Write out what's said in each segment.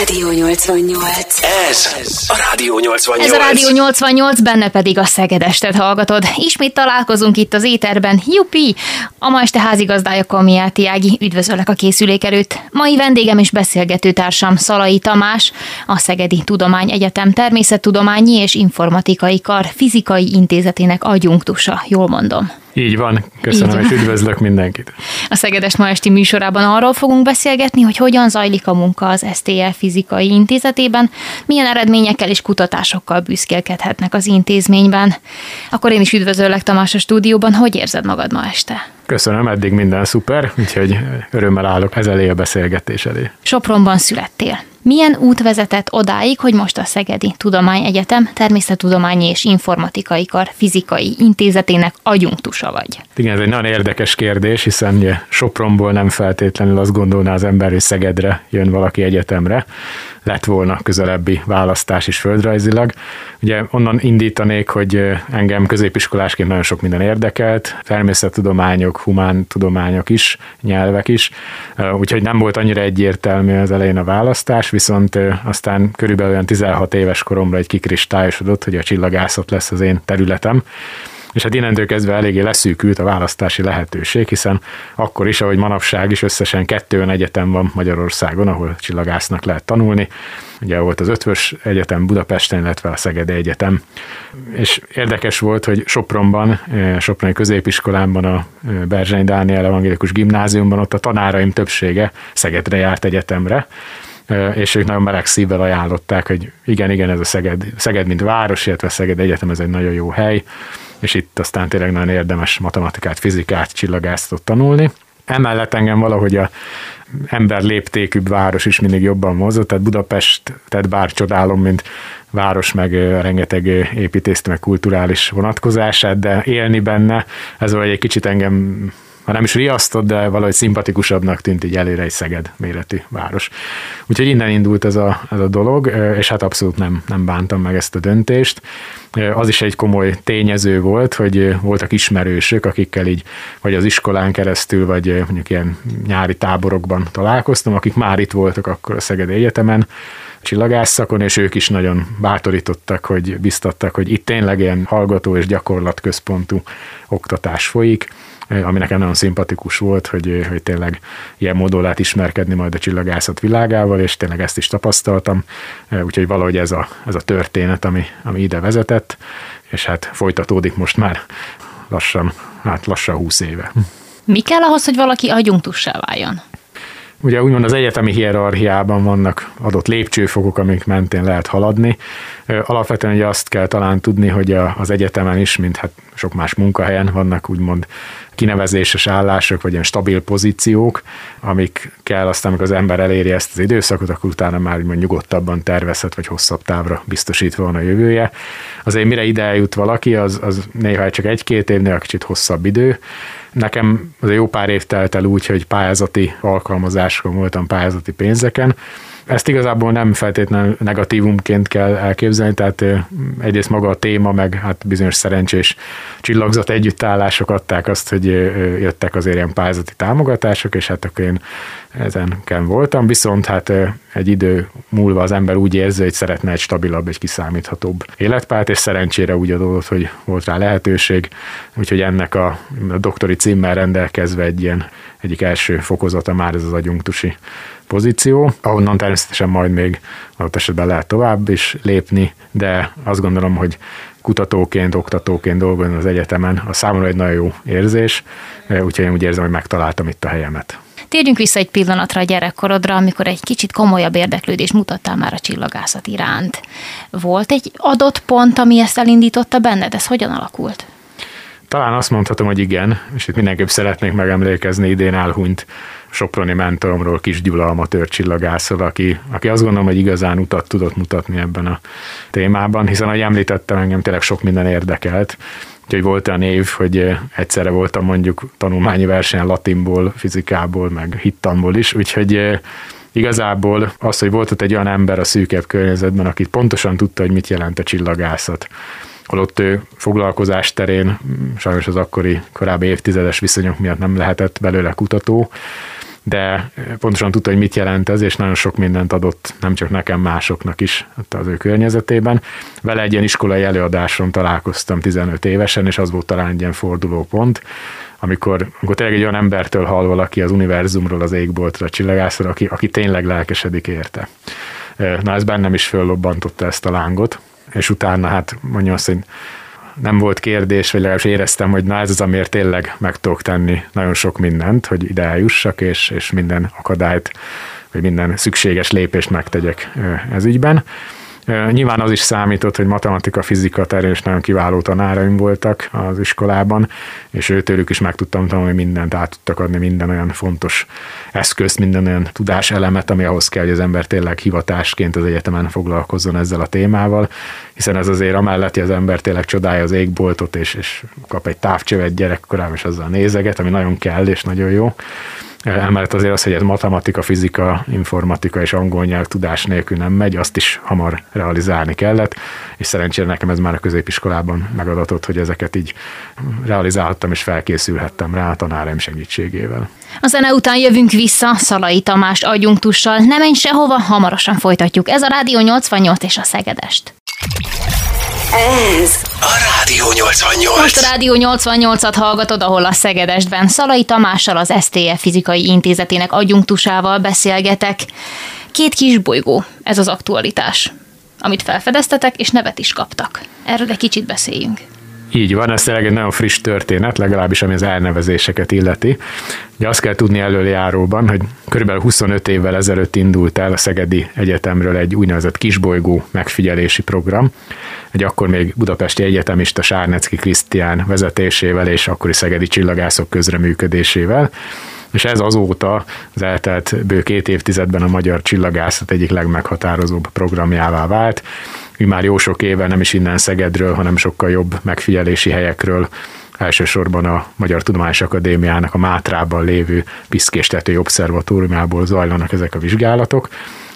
Rádió 88. Ez a Rádió 88. Ez a Rádió 88, benne pedig a Szegedestet hallgatod. Ismét találkozunk itt az éterben. Jupi! A ma este házigazdája Kamiáti Ági. Üdvözöllek a készülék előtt. Mai vendégem és beszélgető társam Szalai Tamás, a Szegedi Tudomány Egyetem Természettudományi és Informatikai Kar Fizikai Intézetének adjunktusa. Jól mondom. Így van, köszönöm, Így. és üdvözlök mindenkit. A Szegedest ma esti műsorában arról fogunk beszélgetni, hogy hogyan zajlik a munka az STL Fizikai Intézetében, milyen eredményekkel és kutatásokkal büszkélkedhetnek az intézményben. Akkor én is üdvözöllek Tamás a stúdióban, hogy érzed magad ma este? Köszönöm, eddig minden szuper, úgyhogy örömmel állok ez elé a beszélgetés elé. Sopronban születtél. Milyen út vezetett odáig, hogy most a Szegedi Tudományegyetem Természettudományi és Informatikai Kar Fizikai Intézetének agyunktusa vagy? Igen, ez egy nagyon érdekes kérdés, hiszen ugye Sopronból nem feltétlenül azt gondolná az ember, hogy Szegedre jön valaki egyetemre lett volna közelebbi választás is földrajzilag. Ugye onnan indítanék, hogy engem középiskolásként nagyon sok minden érdekelt, természettudományok, humántudományok is, nyelvek is, úgyhogy nem volt annyira egyértelmű az elején a választás, viszont aztán körülbelül olyan 16 éves koromra egy kikristályosodott, hogy a csillagászat lesz az én területem, és hát innentől kezdve eléggé leszűkült a választási lehetőség, hiszen akkor is, ahogy manapság is összesen kettő olyan egyetem van Magyarországon, ahol csillagásznak lehet tanulni. Ugye volt az Ötvös Egyetem Budapesten, illetve a Szegedi Egyetem. És érdekes volt, hogy Sopronban, eh, Soproni Középiskolában, a eh, Berzseny Dániel Evangélikus Gimnáziumban ott a tanáraim többsége Szegedre járt egyetemre, eh, és ők nagyon meleg szívvel ajánlották, hogy igen, igen, ez a Szeged, Szeged mint város, illetve Szeged Egyetem, ez egy nagyon jó hely, és itt aztán tényleg nagyon érdemes matematikát, fizikát, csillagászatot tanulni. Emellett engem valahogy a ember léptékűbb város is mindig jobban mozott, tehát Budapest, tehát bár csodálom, mint város, meg rengeteg építészet, meg kulturális vonatkozását, de élni benne, ez vagy egy kicsit engem ha nem is riasztott, de valahogy szimpatikusabbnak tűnt így előre egy Szeged méretű város. Úgyhogy innen indult ez a, ez a dolog, és hát abszolút nem, nem bántam meg ezt a döntést. Az is egy komoly tényező volt, hogy voltak ismerősök, akikkel így vagy az iskolán keresztül, vagy mondjuk ilyen nyári táborokban találkoztam, akik már itt voltak akkor a Szeged Egyetemen, csillagászszakon, és ők is nagyon bátorítottak, hogy biztattak, hogy itt tényleg ilyen hallgató és gyakorlatközpontú oktatás folyik, ami nekem nagyon szimpatikus volt, hogy, hogy tényleg ilyen módon lehet ismerkedni majd a csillagászat világával, és tényleg ezt is tapasztaltam, úgyhogy valahogy ez a, ez a történet, ami, ami ide vezetett, és hát folytatódik most már lassan, hát lassan 20 éve. Mi kell ahhoz, hogy valaki agyunktussá váljon? Ugye úgymond az egyetemi hierarchiában vannak adott lépcsőfokok, amik mentén lehet haladni. Alapvetően ugye azt kell talán tudni, hogy az egyetemen is, mint hát sok más munkahelyen vannak úgymond kinevezéses állások, vagy ilyen stabil pozíciók, amik kell aztán, amikor az ember eléri ezt az időszakot, akkor utána már úgymond nyugodtabban tervezhet, vagy hosszabb távra biztosítva van a jövője. Azért mire ide eljut valaki, az, az néha csak egy-két évnél kicsit hosszabb idő, Nekem az jó pár év telt el úgy, hogy pályázati alkalmazásokon voltam pályázati pénzeken, ezt igazából nem feltétlenül negatívumként kell elképzelni, tehát egyrészt maga a téma, meg hát bizonyos szerencsés csillagzat együttállások adták azt, hogy jöttek azért ilyen pályázati támogatások, és hát akkor én ezenken voltam, viszont hát egy idő múlva az ember úgy érzi, hogy szeretne egy stabilabb, egy kiszámíthatóbb életpályát, és szerencsére úgy adódott, hogy volt rá lehetőség, úgyhogy ennek a, a doktori címmel rendelkezve egy ilyen egyik első fokozata már ez az agyunktusi pozíció, ahonnan természetesen majd még adott esetben lehet tovább is lépni, de azt gondolom, hogy kutatóként, oktatóként dolgozni az egyetemen, a számomra egy nagyon jó érzés, úgyhogy én úgy érzem, hogy megtaláltam itt a helyemet. Térjünk vissza egy pillanatra a gyerekkorodra, amikor egy kicsit komolyabb érdeklődés mutattál már a csillagászat iránt. Volt egy adott pont, ami ezt elindította benned? Ez hogyan alakult? Talán azt mondhatom, hogy igen, és itt mindenképp szeretnék megemlékezni idén elhunyt soproni mentoromról, Kis Gyula amatőr csillagászol, aki, aki azt gondolom, hogy igazán utat tudott mutatni ebben a témában, hiszen ahogy említettem, engem tényleg sok minden érdekelt, Úgyhogy volt olyan év, hogy egyszerre voltam mondjuk tanulmányi versenyen latinból, fizikából, meg hittanból is, úgyhogy igazából az, hogy volt ott egy olyan ember a szűkebb környezetben, aki pontosan tudta, hogy mit jelent a csillagászat holott ő foglalkozás terén sajnos az akkori korábbi évtizedes viszonyok miatt nem lehetett belőle kutató, de pontosan tudta, hogy mit jelent ez, és nagyon sok mindent adott, nem csak nekem, másoknak is az ő környezetében. Vele egy ilyen iskolai előadáson találkoztam 15 évesen, és az volt talán egy ilyen fordulópont, amikor, amikor tényleg egy olyan embertől hall valaki az univerzumról, az égboltra, a csillagászra, aki, aki tényleg lelkesedik érte. Na ez bennem is föllobbantotta ezt a lángot, és utána hát mondja azt, hogy nem volt kérdés, vagy legalábbis éreztem, hogy na ez az, amiért tényleg meg tudok tenni nagyon sok mindent, hogy ide eljussak, és, és minden akadályt, vagy minden szükséges lépést megtegyek ez ügyben. Nyilván az is számított, hogy matematika, fizika terén is nagyon kiváló tanáraim voltak az iskolában, és őtőlük is meg tudtam tanulni mindent, át tudtak adni minden olyan fontos eszközt, minden olyan tudáselemet, ami ahhoz kell, hogy az ember tényleg hivatásként az egyetemen foglalkozzon ezzel a témával, hiszen ez azért amellett, hogy az ember tényleg csodálja az égboltot, és, és kap egy távcsövet gyerekkorában, és azzal nézeget, ami nagyon kell, és nagyon jó Emellett azért az, hogy ez matematika, fizika, informatika és angol nyelv tudás nélkül nem megy, azt is hamar realizálni kellett, és szerencsére nekem ez már a középiskolában megadatott, hogy ezeket így realizálhattam és felkészülhettem rá a tanáraim segítségével. A zene után jövünk vissza Szalai Tamást adjunktussal. Ne menj sehova, hamarosan folytatjuk. Ez a Rádió 88 és a Szegedest. Ez a Rádió 88. Most a Rádió 88-at hallgatod, ahol a Szegedestben Szalai Tamással, az STF Fizikai Intézetének adjunktusával beszélgetek. Két kis bolygó, ez az aktualitás, amit felfedeztetek, és nevet is kaptak. Erről egy kicsit beszéljünk. Így van, ez tényleg egy nagyon friss történet, legalábbis ami az elnevezéseket illeti. Ugye azt kell tudni előjáróban, hogy kb. 25 évvel ezelőtt indult el a Szegedi Egyetemről egy úgynevezett kisbolygó megfigyelési program, egy akkor még budapesti egyetemista Sárnecki Krisztián vezetésével és akkori szegedi csillagászok közreműködésével és ez azóta az eltelt bő két évtizedben a magyar csillagászat egyik legmeghatározóbb programjává vált. Mi már jó sok éve nem is innen Szegedről, hanem sokkal jobb megfigyelési helyekről, elsősorban a Magyar Tudományos Akadémiának a Mátrában lévő Piszkéstetői Obszervatóriumából zajlanak ezek a vizsgálatok.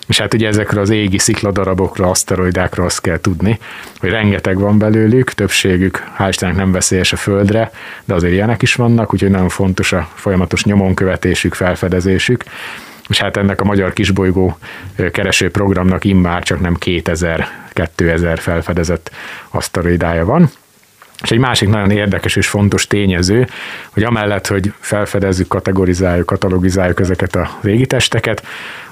És hát ugye ezekről az égi szikladarabokra, aszteroidákra azt kell tudni, hogy rengeteg van belőlük, többségük hál' Istennek nem veszélyes a Földre, de azért ilyenek is vannak, úgyhogy nagyon fontos a folyamatos nyomonkövetésük, felfedezésük, és hát ennek a Magyar Kisbolygó kereső programnak immár csak nem 2000-2000 felfedezett aszteroidája van. És egy másik nagyon érdekes és fontos tényező, hogy amellett, hogy felfedezzük, kategorizáljuk, katalogizáljuk ezeket a testeket,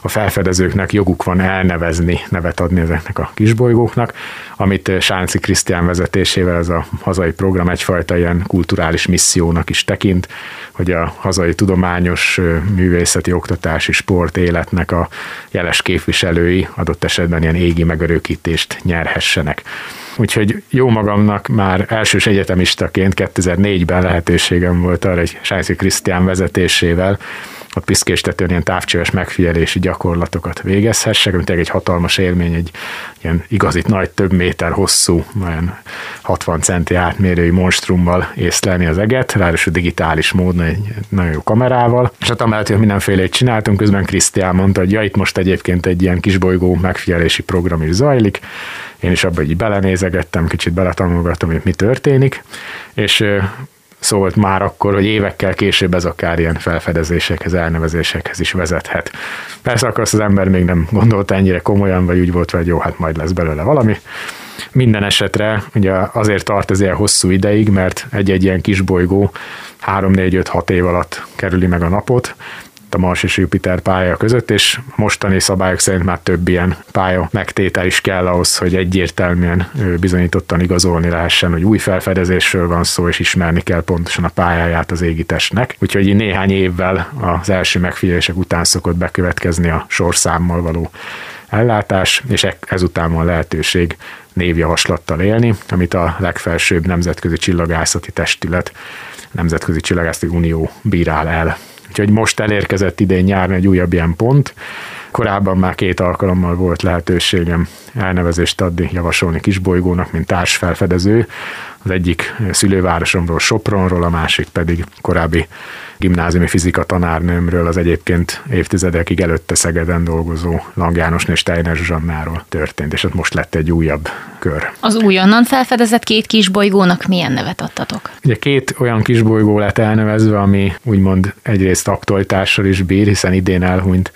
a felfedezőknek joguk van elnevezni, nevet adni ezeknek a kisbolygóknak, amit Sánci Krisztián vezetésével ez a hazai program egyfajta ilyen kulturális missziónak is tekint, hogy a hazai tudományos, művészeti, oktatási, sport életnek a jeles képviselői adott esetben ilyen égi megörökítést nyerhessenek. Úgyhogy jó magamnak már elsős egyetemistaként 2004-ben lehetőségem volt arra, hogy Sájci Krisztián vezetésével a piszkéstetőn ilyen távcsöves megfigyelési gyakorlatokat végezhessek, mint egy hatalmas élmény, egy ilyen igazi nagy, több méter hosszú, olyan 60 centi átmérői monstrummal észlelni az eget, ráadásul digitális módon, egy nagyon jó kamerával. És hát amellett, hogy mindenfélét csináltunk, közben Krisztián mondta, hogy ja, itt most egyébként egy ilyen kisbolygó megfigyelési program is zajlik, én is abban így belenézegettem, kicsit beletanulgattam, hogy mi történik, és szólt már akkor, hogy évekkel később ez akár ilyen felfedezésekhez, elnevezésekhez is vezethet. Persze akkor azt az ember még nem gondolta ennyire komolyan, vagy úgy volt, hogy jó, hát majd lesz belőle valami. Minden esetre ugye azért tart ez ilyen hosszú ideig, mert egy-egy ilyen kis bolygó 3-4-5-6 év alatt kerüli meg a napot, a Mars és Jupiter pálya között, és mostani szabályok szerint már több ilyen pálya megtétel is kell ahhoz, hogy egyértelműen bizonyítottan igazolni lehessen, hogy új felfedezésről van szó, és ismerni kell pontosan a pályáját az égitestnek. Úgyhogy néhány évvel az első megfigyelések után szokott bekövetkezni a sorszámmal való ellátás, és e- ezután van lehetőség névjavaslattal élni, amit a legfelsőbb nemzetközi csillagászati testület, Nemzetközi Csillagászati Unió bírál el. Úgyhogy most elérkezett idén nyáron egy újabb ilyen pont. Korábban már két alkalommal volt lehetőségem elnevezést adni, javasolni kisbolygónak, mint társfelfedező az egyik szülővárosomról, Sopronról, a másik pedig korábbi gimnáziumi fizika tanárnőmről, az egyébként évtizedekig előtte Szegeden dolgozó Lang János és Steiner Zsuzsannáról történt, és ott most lett egy újabb kör. Az újonnan felfedezett két kisbolygónak milyen nevet adtatok? Ugye két olyan kisbolygó lett elnevezve, ami úgymond egyrészt aktualitással is bír, hiszen idén elhunyt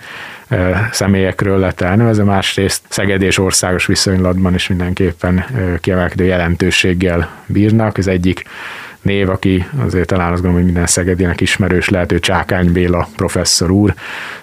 személyekről lett elnevezve, másrészt Szeged és országos viszonylatban is mindenképpen kiemelkedő jelentőséggel bírnak. Az egyik név, aki azért talán azt gondolom, hogy minden Szegedinek ismerős lehet, ő Csákány Béla professzor úr,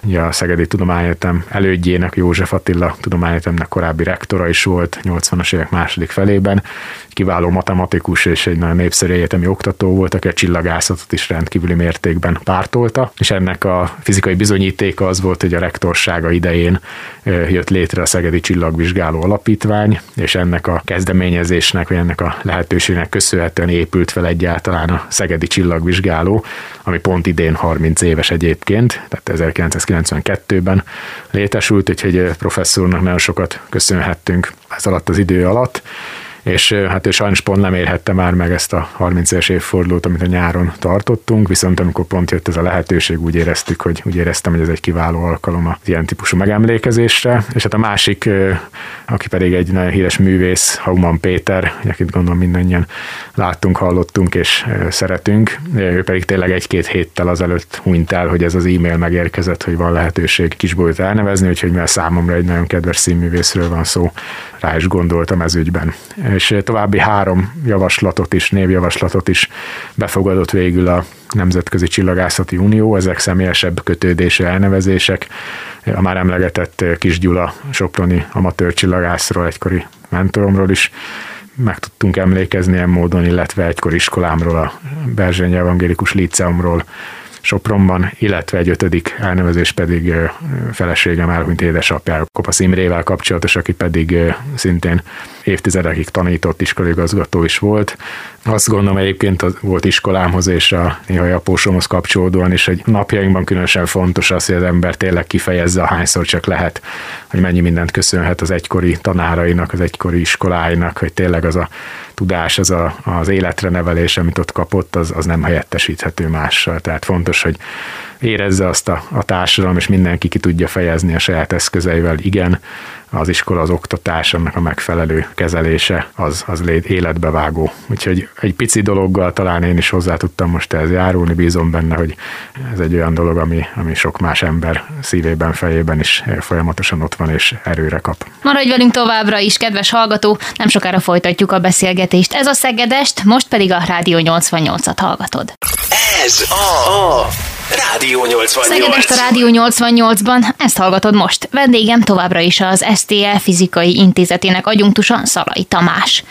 ugye a Szegedi Tudományegyetem elődjének, József Attila Tudományegyetemnek korábbi rektora is volt 80-as évek második felében, kiváló matematikus és egy nagyon népszerű egyetemi oktató volt, aki a csillagászatot is rendkívüli mértékben pártolta, és ennek a fizikai bizonyítéka az volt, hogy a rektorsága idején jött létre a Szegedi Csillagvizsgáló Alapítvány, és ennek a kezdeményezésnek, vagy ennek a lehetőségnek köszönhetően épült fel egyáltalán a Szegedi Csillagvizsgáló, ami pont idén 30 éves egyébként, tehát 1992-ben létesült, úgyhogy professzornak nagyon sokat köszönhettünk ez alatt az idő alatt és hát ő sajnos pont nem érhette már meg ezt a 30 es évfordulót, amit a nyáron tartottunk, viszont amikor pont jött ez a lehetőség, úgy éreztük, hogy úgy éreztem, hogy ez egy kiváló alkalom a ilyen típusú megemlékezésre, és hát a másik, aki pedig egy nagyon híres művész, Hauman Péter, akit gondolom mindannyian láttunk, hallottunk és szeretünk, ő pedig tényleg egy-két héttel azelőtt hunyt el, hogy ez az e-mail megérkezett, hogy van lehetőség kisbolyt elnevezni, úgyhogy mert számomra egy nagyon kedves színművészről van szó, rá is gondoltam ez ügyben és további három javaslatot is, névjavaslatot is befogadott végül a Nemzetközi Csillagászati Unió, ezek személyesebb kötődése elnevezések. A már emlegetett Kis Gyula Soproni amatőr csillagászról, egykori mentoromról is meg tudtunk emlékezni ilyen módon, illetve egykor iskolámról, a Berzsényi Evangélikus Líceumról, Sopronban, illetve egy ötödik elnevezés pedig feleségem elhunyt édesapja Kopasz Imrével kapcsolatos, aki pedig szintén évtizedekig tanított iskoligazgató is volt. Azt gondolom egyébként az volt iskolámhoz és a néha apósomhoz kapcsolódóan is, hogy napjainkban különösen fontos az, hogy az ember tényleg kifejezze, ahányszor csak lehet, hogy mennyi mindent köszönhet az egykori tanárainak, az egykori iskoláinak, hogy tényleg az a tudás, az a, az életre nevelés, amit ott kapott, az, az nem helyettesíthető mással. Tehát fontos, hogy érezze azt a, a társadalom, és mindenki ki tudja fejezni a saját eszközeivel, igen, az iskola, az oktatás, annak a megfelelő kezelése, az, az életbevágó. Úgyhogy egy pici dologgal talán én is hozzá tudtam most ehhez járulni, bízom benne, hogy ez egy olyan dolog, ami, ami sok más ember szívében, fejében is folyamatosan ott van és erőre kap. Maradj velünk továbbra is, kedves hallgató, nem sokára folytatjuk a beszélgetést. Ez a Szegedest, most pedig a Rádió 88-at hallgatod. Ez a, a Rádió 88. Szegedest a Rádió 88-ban, ezt hallgatod most. Vendégem továbbra is az STL Fizikai Intézetének agyunktusa Szalai Tamás.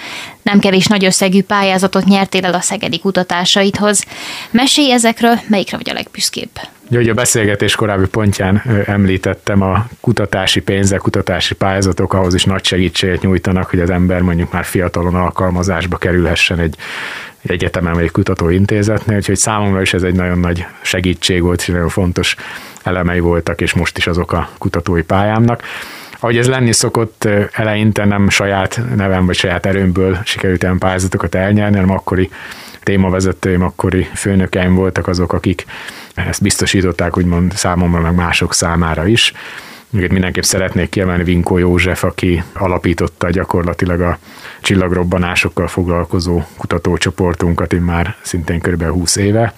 Nem kevés nagy összegű pályázatot nyertél el a szegedi kutatásaidhoz. Mesélj ezekről, melyikre vagy a legbüszkébb? Ugye a beszélgetés korábbi pontján említettem a kutatási pénzek, kutatási pályázatok ahhoz is nagy segítséget nyújtanak, hogy az ember mondjuk már fiatalon alkalmazásba kerülhessen egy egyetemen vagy kutatóintézetnél, úgyhogy számomra is ez egy nagyon nagy segítség volt, és nagyon fontos elemei voltak, és most is azok a kutatói pályámnak. Ahogy ez lenni szokott, eleinte nem saját nevem vagy saját erőmből sikerült ilyen pályázatokat elnyerni, hanem akkori témavezetőim, akkori főnökeim voltak azok, akik ezt biztosították, úgymond számomra, meg mások számára is. Még mindenképp szeretnék kiemelni Vinkó József, aki alapította gyakorlatilag a csillagrobbanásokkal foglalkozó kutatócsoportunkat már szintén kb. 20 éve,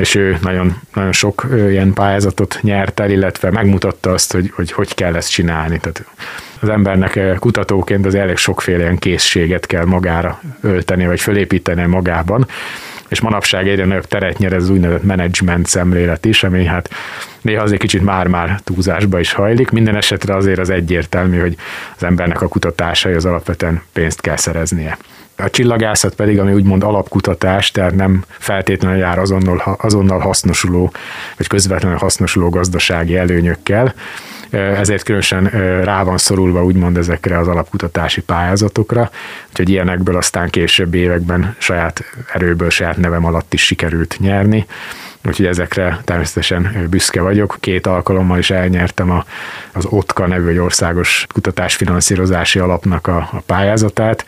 és ő nagyon, nagyon sok ilyen pályázatot nyert el, illetve megmutatta azt, hogy hogy, hogy kell ezt csinálni. Tehát az embernek kutatóként az elég sokféle ilyen készséget kell magára ölteni, vagy fölépíteni magában, és manapság egyre nagyobb teret nyer ez az úgynevezett menedzsment szemlélet is, ami hát néha azért kicsit már-már túlzásba is hajlik. Minden esetre azért az egyértelmű, hogy az embernek a kutatásai az alapvetően pénzt kell szereznie. A csillagászat pedig, ami úgymond alapkutatás, tehát nem feltétlenül jár azonnal, azonnal hasznosuló, vagy közvetlenül hasznosuló gazdasági előnyökkel, ezért különösen rá van szorulva úgymond ezekre az alapkutatási pályázatokra, úgyhogy ilyenekből aztán később években saját erőből, saját nevem alatt is sikerült nyerni. Úgyhogy ezekre természetesen büszke vagyok. Két alkalommal is elnyertem a, az OTKA nevű országos kutatásfinanszírozási alapnak a, a pályázatát,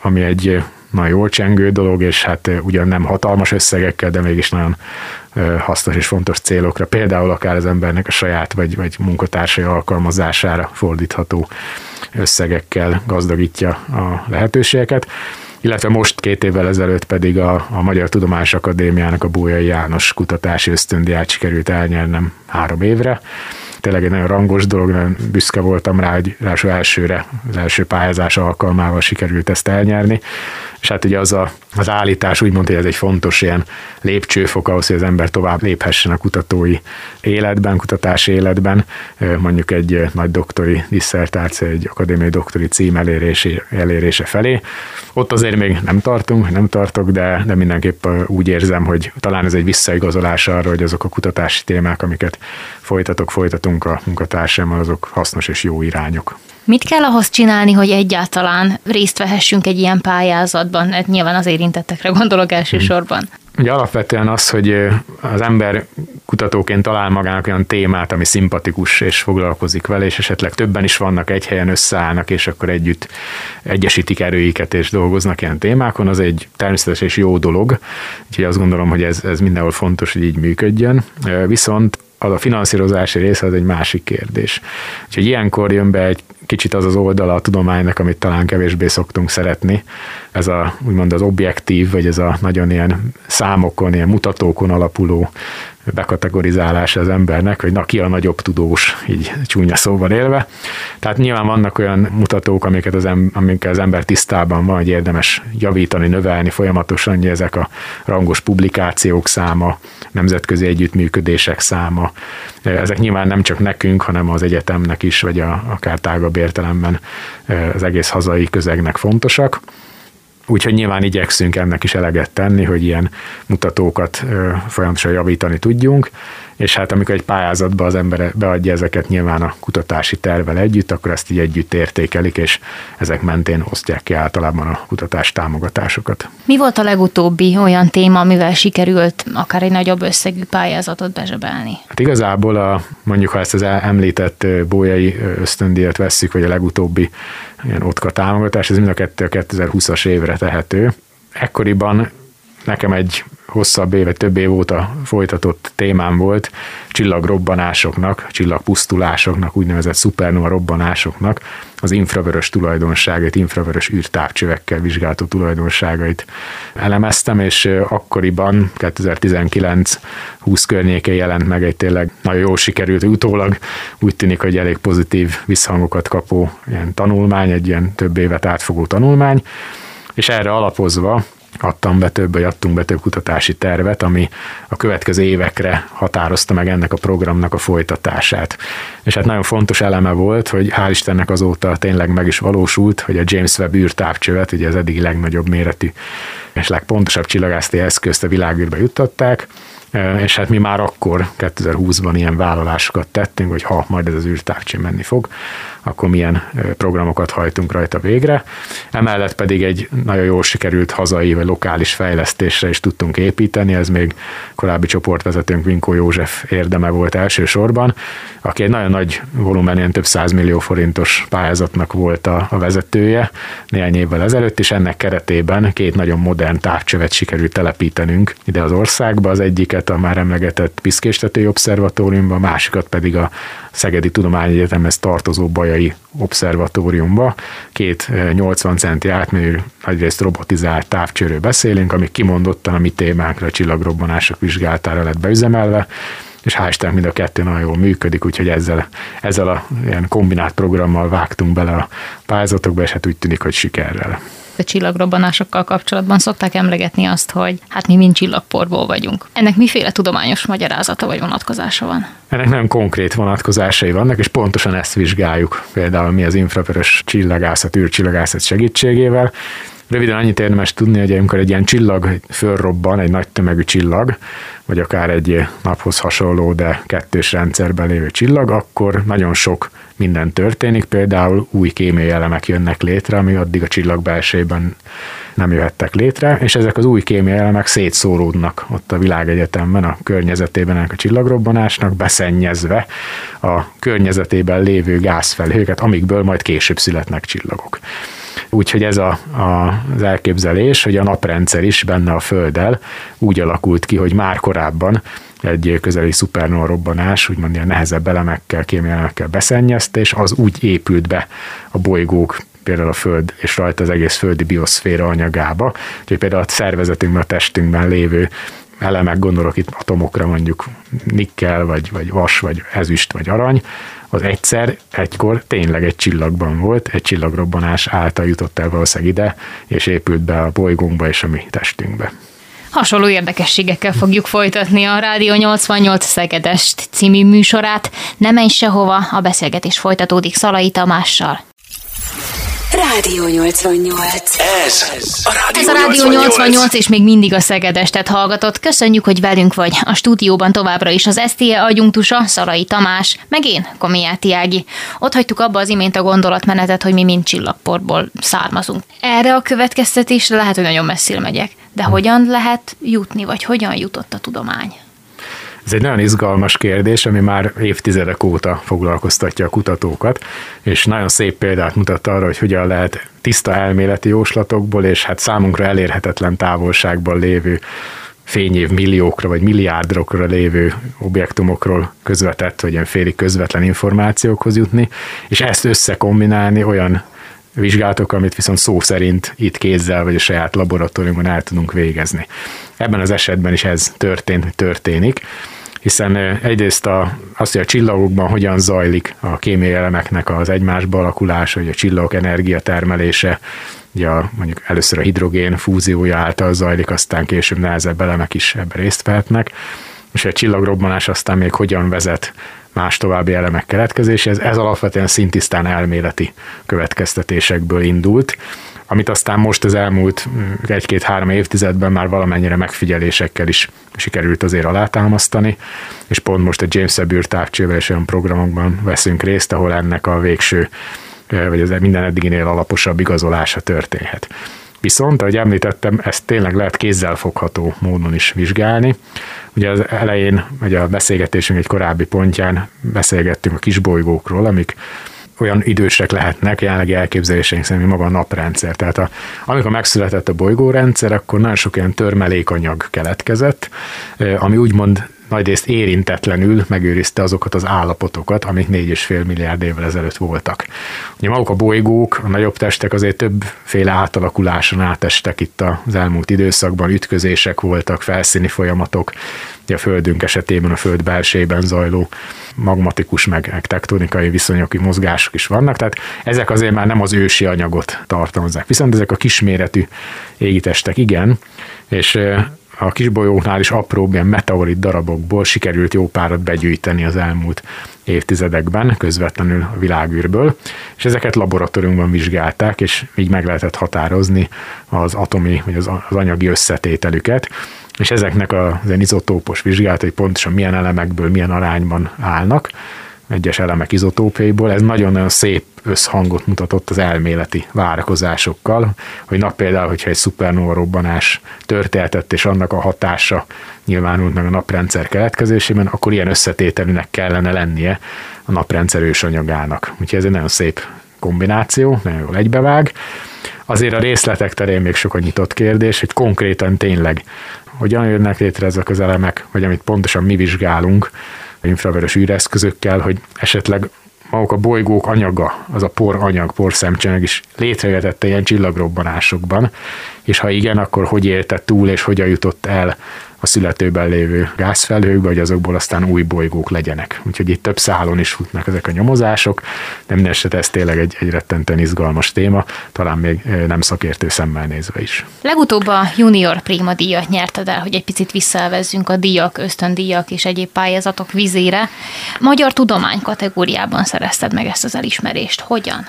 ami egy nagyon jól csengő dolog, és hát ugyan nem hatalmas összegekkel, de mégis nagyon hasznos és fontos célokra, például akár az embernek a saját vagy, vagy munkatársai alkalmazására fordítható összegekkel gazdagítja a lehetőségeket. Illetve most két évvel ezelőtt pedig a, a Magyar Tudományos Akadémiának a Bójai János kutatási ösztöndiát sikerült elnyernem három évre, tényleg egy nagyon rangos dolog, nagyon büszke voltam rá, hogy első elsőre, az első pályázás alkalmával sikerült ezt elnyerni, és hát ugye az a, az állítás úgymond, hogy ez egy fontos ilyen lépcsőfok ahhoz, hogy az ember tovább léphessen a kutatói életben, kutatási életben, mondjuk egy nagy doktori disszertáció, egy akadémiai doktori cím elérése, elérése felé. Ott azért még nem tartunk, nem tartok, de, de mindenképp úgy érzem, hogy talán ez egy visszaigazolás arra, hogy azok a kutatási témák, amiket folytatok, folytatunk a munkatársammal, azok hasznos és jó irányok. Mit kell ahhoz csinálni, hogy egyáltalán részt vehessünk egy ilyen pályázatban? Hát nyilván az érintettekre gondolok elsősorban. Ugye alapvetően az, hogy az ember kutatóként talál magának olyan témát, ami szimpatikus és foglalkozik vele, és esetleg többen is vannak, egy helyen összeállnak, és akkor együtt egyesítik erőiket és dolgoznak ilyen témákon, az egy természetes és jó dolog. Úgyhogy azt gondolom, hogy ez, ez mindenhol fontos, hogy így működjön. Viszont az a finanszírozási része az egy másik kérdés. Úgyhogy ilyenkor jön be egy kicsit az az oldala a tudománynak, amit talán kevésbé szoktunk szeretni. Ez a, úgymond az objektív, vagy ez a nagyon ilyen számokon, ilyen mutatókon alapuló bekategorizálása az embernek, hogy na ki a nagyobb tudós, így csúnya szóval élve. Tehát nyilván vannak olyan mutatók, amiket az, em- amikkel az ember tisztában van, hogy érdemes javítani, növelni folyamatosan, hogy ezek a rangos publikációk száma, nemzetközi együttműködések száma. Ezek nyilván nem csak nekünk, hanem az egyetemnek is, vagy a, akár tágabb értelemben az egész hazai közegnek fontosak. Úgyhogy nyilván igyekszünk ennek is eleget tenni, hogy ilyen mutatókat folyamatosan javítani tudjunk, és hát amikor egy pályázatba az ember beadja ezeket nyilván a kutatási tervel együtt, akkor ezt így együtt értékelik, és ezek mentén osztják ki általában a kutatás támogatásokat. Mi volt a legutóbbi olyan téma, amivel sikerült akár egy nagyobb összegű pályázatot bezsebelni? Hát igazából a, mondjuk ha ezt az említett bójai ösztöndíjat vesszük, vagy a legutóbbi ilyen otka támogatás, ez mind a 2020-as évre tehető. Ekkoriban nekem egy hosszabb éve, több év óta folytatott témám volt csillagrobbanásoknak, csillagpusztulásoknak, úgynevezett szupernova robbanásoknak az infravörös tulajdonságait, infravörös űrtávcsövekkel vizsgáltó tulajdonságait elemeztem, és akkoriban 2019-20 környékén jelent meg egy tényleg nagyon jól sikerült, utólag úgy tűnik, hogy elég pozitív visszhangokat kapó ilyen tanulmány, egy ilyen több évet átfogó tanulmány, és erre alapozva adtam be több, vagy adtunk be több kutatási tervet, ami a következő évekre határozta meg ennek a programnak a folytatását. És hát nagyon fontos eleme volt, hogy hál' Istennek azóta tényleg meg is valósult, hogy a James Webb űrtávcsövet, ugye az eddigi legnagyobb méretű és legpontosabb csillagászati eszközt a világűrbe juttatták, és hát mi már akkor 2020-ban ilyen vállalásokat tettünk, hogy ha majd ez az űrtávcső menni fog, akkor milyen programokat hajtunk rajta végre. Emellett pedig egy nagyon jól sikerült hazai vagy lokális fejlesztésre is tudtunk építeni, ez még korábbi csoportvezetőnk Vinkó József érdeme volt elsősorban, aki egy nagyon nagy volumenén több millió forintos pályázatnak volt a, a vezetője néhány évvel ezelőtt, és ennek keretében két nagyon modern távcsövet sikerült telepítenünk ide az országba, az egyiket a már emlegetett Piszkéstetői Obszervatóriumba, a másikat pedig a Szegedi Tudományegyetemhez tartozó Bajai Obszervatóriumba. Két 80 centi átmérő, nagyrészt robotizált távcsőről beszélünk, ami kimondottan a mi témánkra, a csillagrobbanások vizsgáltára lett beüzemelve, és hál' mind a kettő nagyon jól működik, úgyhogy ezzel, ezzel a ilyen kombinált programmal vágtunk bele a pályázatokba, és hát úgy tűnik, hogy sikerrel a csillagrobbanásokkal kapcsolatban szokták emlegetni azt, hogy hát mi mind csillagporból vagyunk. Ennek miféle tudományos magyarázata vagy vonatkozása van? Ennek nagyon konkrét vonatkozásai vannak, és pontosan ezt vizsgáljuk. Például mi az infravörös csillagászat, űrcsillagászat segítségével. Röviden annyit érdemes tudni, hogy amikor egy ilyen csillag fölrobban, egy nagy tömegű csillag, vagy akár egy naphoz hasonló, de kettős rendszerben lévő csillag, akkor nagyon sok minden történik, például új kémiai elemek jönnek létre, ami addig a csillag belsejében nem jöhettek létre, és ezek az új kémiai elemek szétszóródnak ott a világegyetemben, a környezetében ennek a csillagrobbanásnak, beszennyezve a környezetében lévő gázfelhőket, amikből majd később születnek csillagok. Úgyhogy ez a, a, az elképzelés, hogy a naprendszer is benne a Földdel úgy alakult ki, hogy már korábban egy közeli szupernova robbanás, úgymond ilyen nehezebb elemekkel, kémiai elemekkel beszennyezte, és az úgy épült be a bolygók például a Föld és rajta az egész földi bioszféra anyagába, hogy például a szervezetünkben, a testünkben lévő elemek, gondolok itt atomokra mondjuk nikkel, vagy, vagy vas, vagy ezüst, vagy arany, az egyszer, egykor tényleg egy csillagban volt, egy csillagrobbanás által jutott el valószínűleg ide, és épült be a bolygónkba és a mi testünkbe. Hasonló érdekességekkel fogjuk folytatni a Rádió 88 Szegedest című műsorát. Nem menj sehova, a beszélgetés folytatódik Szalai Tamással. Rádió 88. Ez a Rádió, Ez a Rádió 88, és még mindig a Szegedestet hallgatott. Köszönjük, hogy velünk vagy. A stúdióban továbbra is az STE adjunktusa, Szalai Tamás, meg én, Komiáti Ági. Ott hagytuk abba az imént a gondolatmenetet, hogy mi mind csillagporból származunk. Erre a következtetésre lehet, hogy nagyon messzire megyek. De hogyan lehet jutni, vagy hogyan jutott a tudomány? Ez egy nagyon izgalmas kérdés, ami már évtizedek óta foglalkoztatja a kutatókat, és nagyon szép példát mutat arra, hogy hogyan lehet tiszta elméleti jóslatokból, és hát számunkra elérhetetlen távolságban lévő fényév milliókra vagy milliárdokra lévő objektumokról közvetett, vagy ilyen félig közvetlen információkhoz jutni, és ezt összekombinálni olyan vizsgálatok, amit viszont szó szerint itt kézzel vagy a saját laboratóriumban el tudunk végezni. Ebben az esetben is ez történt, történik, hiszen egyrészt a, az, hogy a csillagokban hogyan zajlik a kémiai elemeknek az egymásba alakulása, hogy a csillagok energiatermelése, ugye a, mondjuk először a hidrogén fúziója által zajlik, aztán később nehezebb elemek is ebben részt vehetnek, és a csillagrobbanás aztán még hogyan vezet más további elemek keletkezéséhez. Ez alapvetően szintisztán elméleti következtetésekből indult, amit aztán most az elmúlt mm, egy-két-három évtizedben már valamennyire megfigyelésekkel is sikerült azért alátámasztani, és pont most a James Webb űrtávcsővel és olyan programokban veszünk részt, ahol ennek a végső, vagy az minden eddiginél alaposabb igazolása történhet. Viszont, ahogy említettem, ezt tényleg lehet kézzelfogható módon is vizsgálni. Ugye az elején, ugye a beszélgetésünk egy korábbi pontján beszélgettünk a kisbolygókról, amik olyan idősek lehetnek, jelenlegi elképzeléseink szerint, maga a naprendszer. Tehát a, amikor megszületett a bolygórendszer, akkor nagyon sok ilyen törmelékanyag keletkezett, ami úgymond nagyrészt érintetlenül megőrizte azokat az állapotokat, amik 4,5 milliárd évvel ezelőtt voltak. Ugye maguk a bolygók, a nagyobb testek azért többféle átalakuláson átestek itt az elmúlt időszakban, ütközések voltak, felszíni folyamatok, a Földünk esetében a Föld belsejében zajló magmatikus meg tektonikai viszonyok, mozgások is vannak, tehát ezek azért már nem az ősi anyagot tartalmazzák. Viszont ezek a kisméretű égitestek igen, és a kisbolyóknál is apróbb ilyen meteorit darabokból sikerült jó párat begyűjteni az elmúlt évtizedekben, közvetlenül a világűrből, és ezeket laboratóriumban vizsgálták, és így meg lehetett határozni az atomi, vagy az, anyagi összetételüket, és ezeknek az izotópos vizsgálat, hogy pontosan milyen elemekből milyen arányban állnak, egyes elemek izotópjaiból, ez nagyon-nagyon szép összhangot mutatott az elméleti várakozásokkal, hogy nap például, hogyha egy szupernova robbanás történhetett, és annak a hatása nyilvánult meg a naprendszer keletkezésében, akkor ilyen összetételűnek kellene lennie a naprendszer ősanyagának. Úgyhogy ez egy nagyon szép kombináció, nagyon jól egybevág. Azért a részletek terén még sok a nyitott kérdés, hogy konkrétan tényleg hogyan jönnek létre ezek az elemek, vagy amit pontosan mi vizsgálunk, infravörös űreszközökkel, hogy esetleg maguk a bolygók anyaga, az a por anyag, porszemcsomag is létrejöhetett ilyen csillagrobbanásokban, és ha igen, akkor hogy élte túl, és hogyan jutott el a születőben lévő gázfelhőkbe, hogy azokból aztán új bolygók legyenek. Úgyhogy itt több szálon is futnak ezek a nyomozások, de minden eset ez tényleg egy, egy rettentően izgalmas téma, talán még nem szakértő szemmel nézve is. Legutóbb a Junior Prima díjat nyerted el, hogy egy picit visszavezzünk a díjak, ösztöndíjak és egyéb pályázatok vizére. Magyar tudomány kategóriában szerezted meg ezt az elismerést. Hogyan?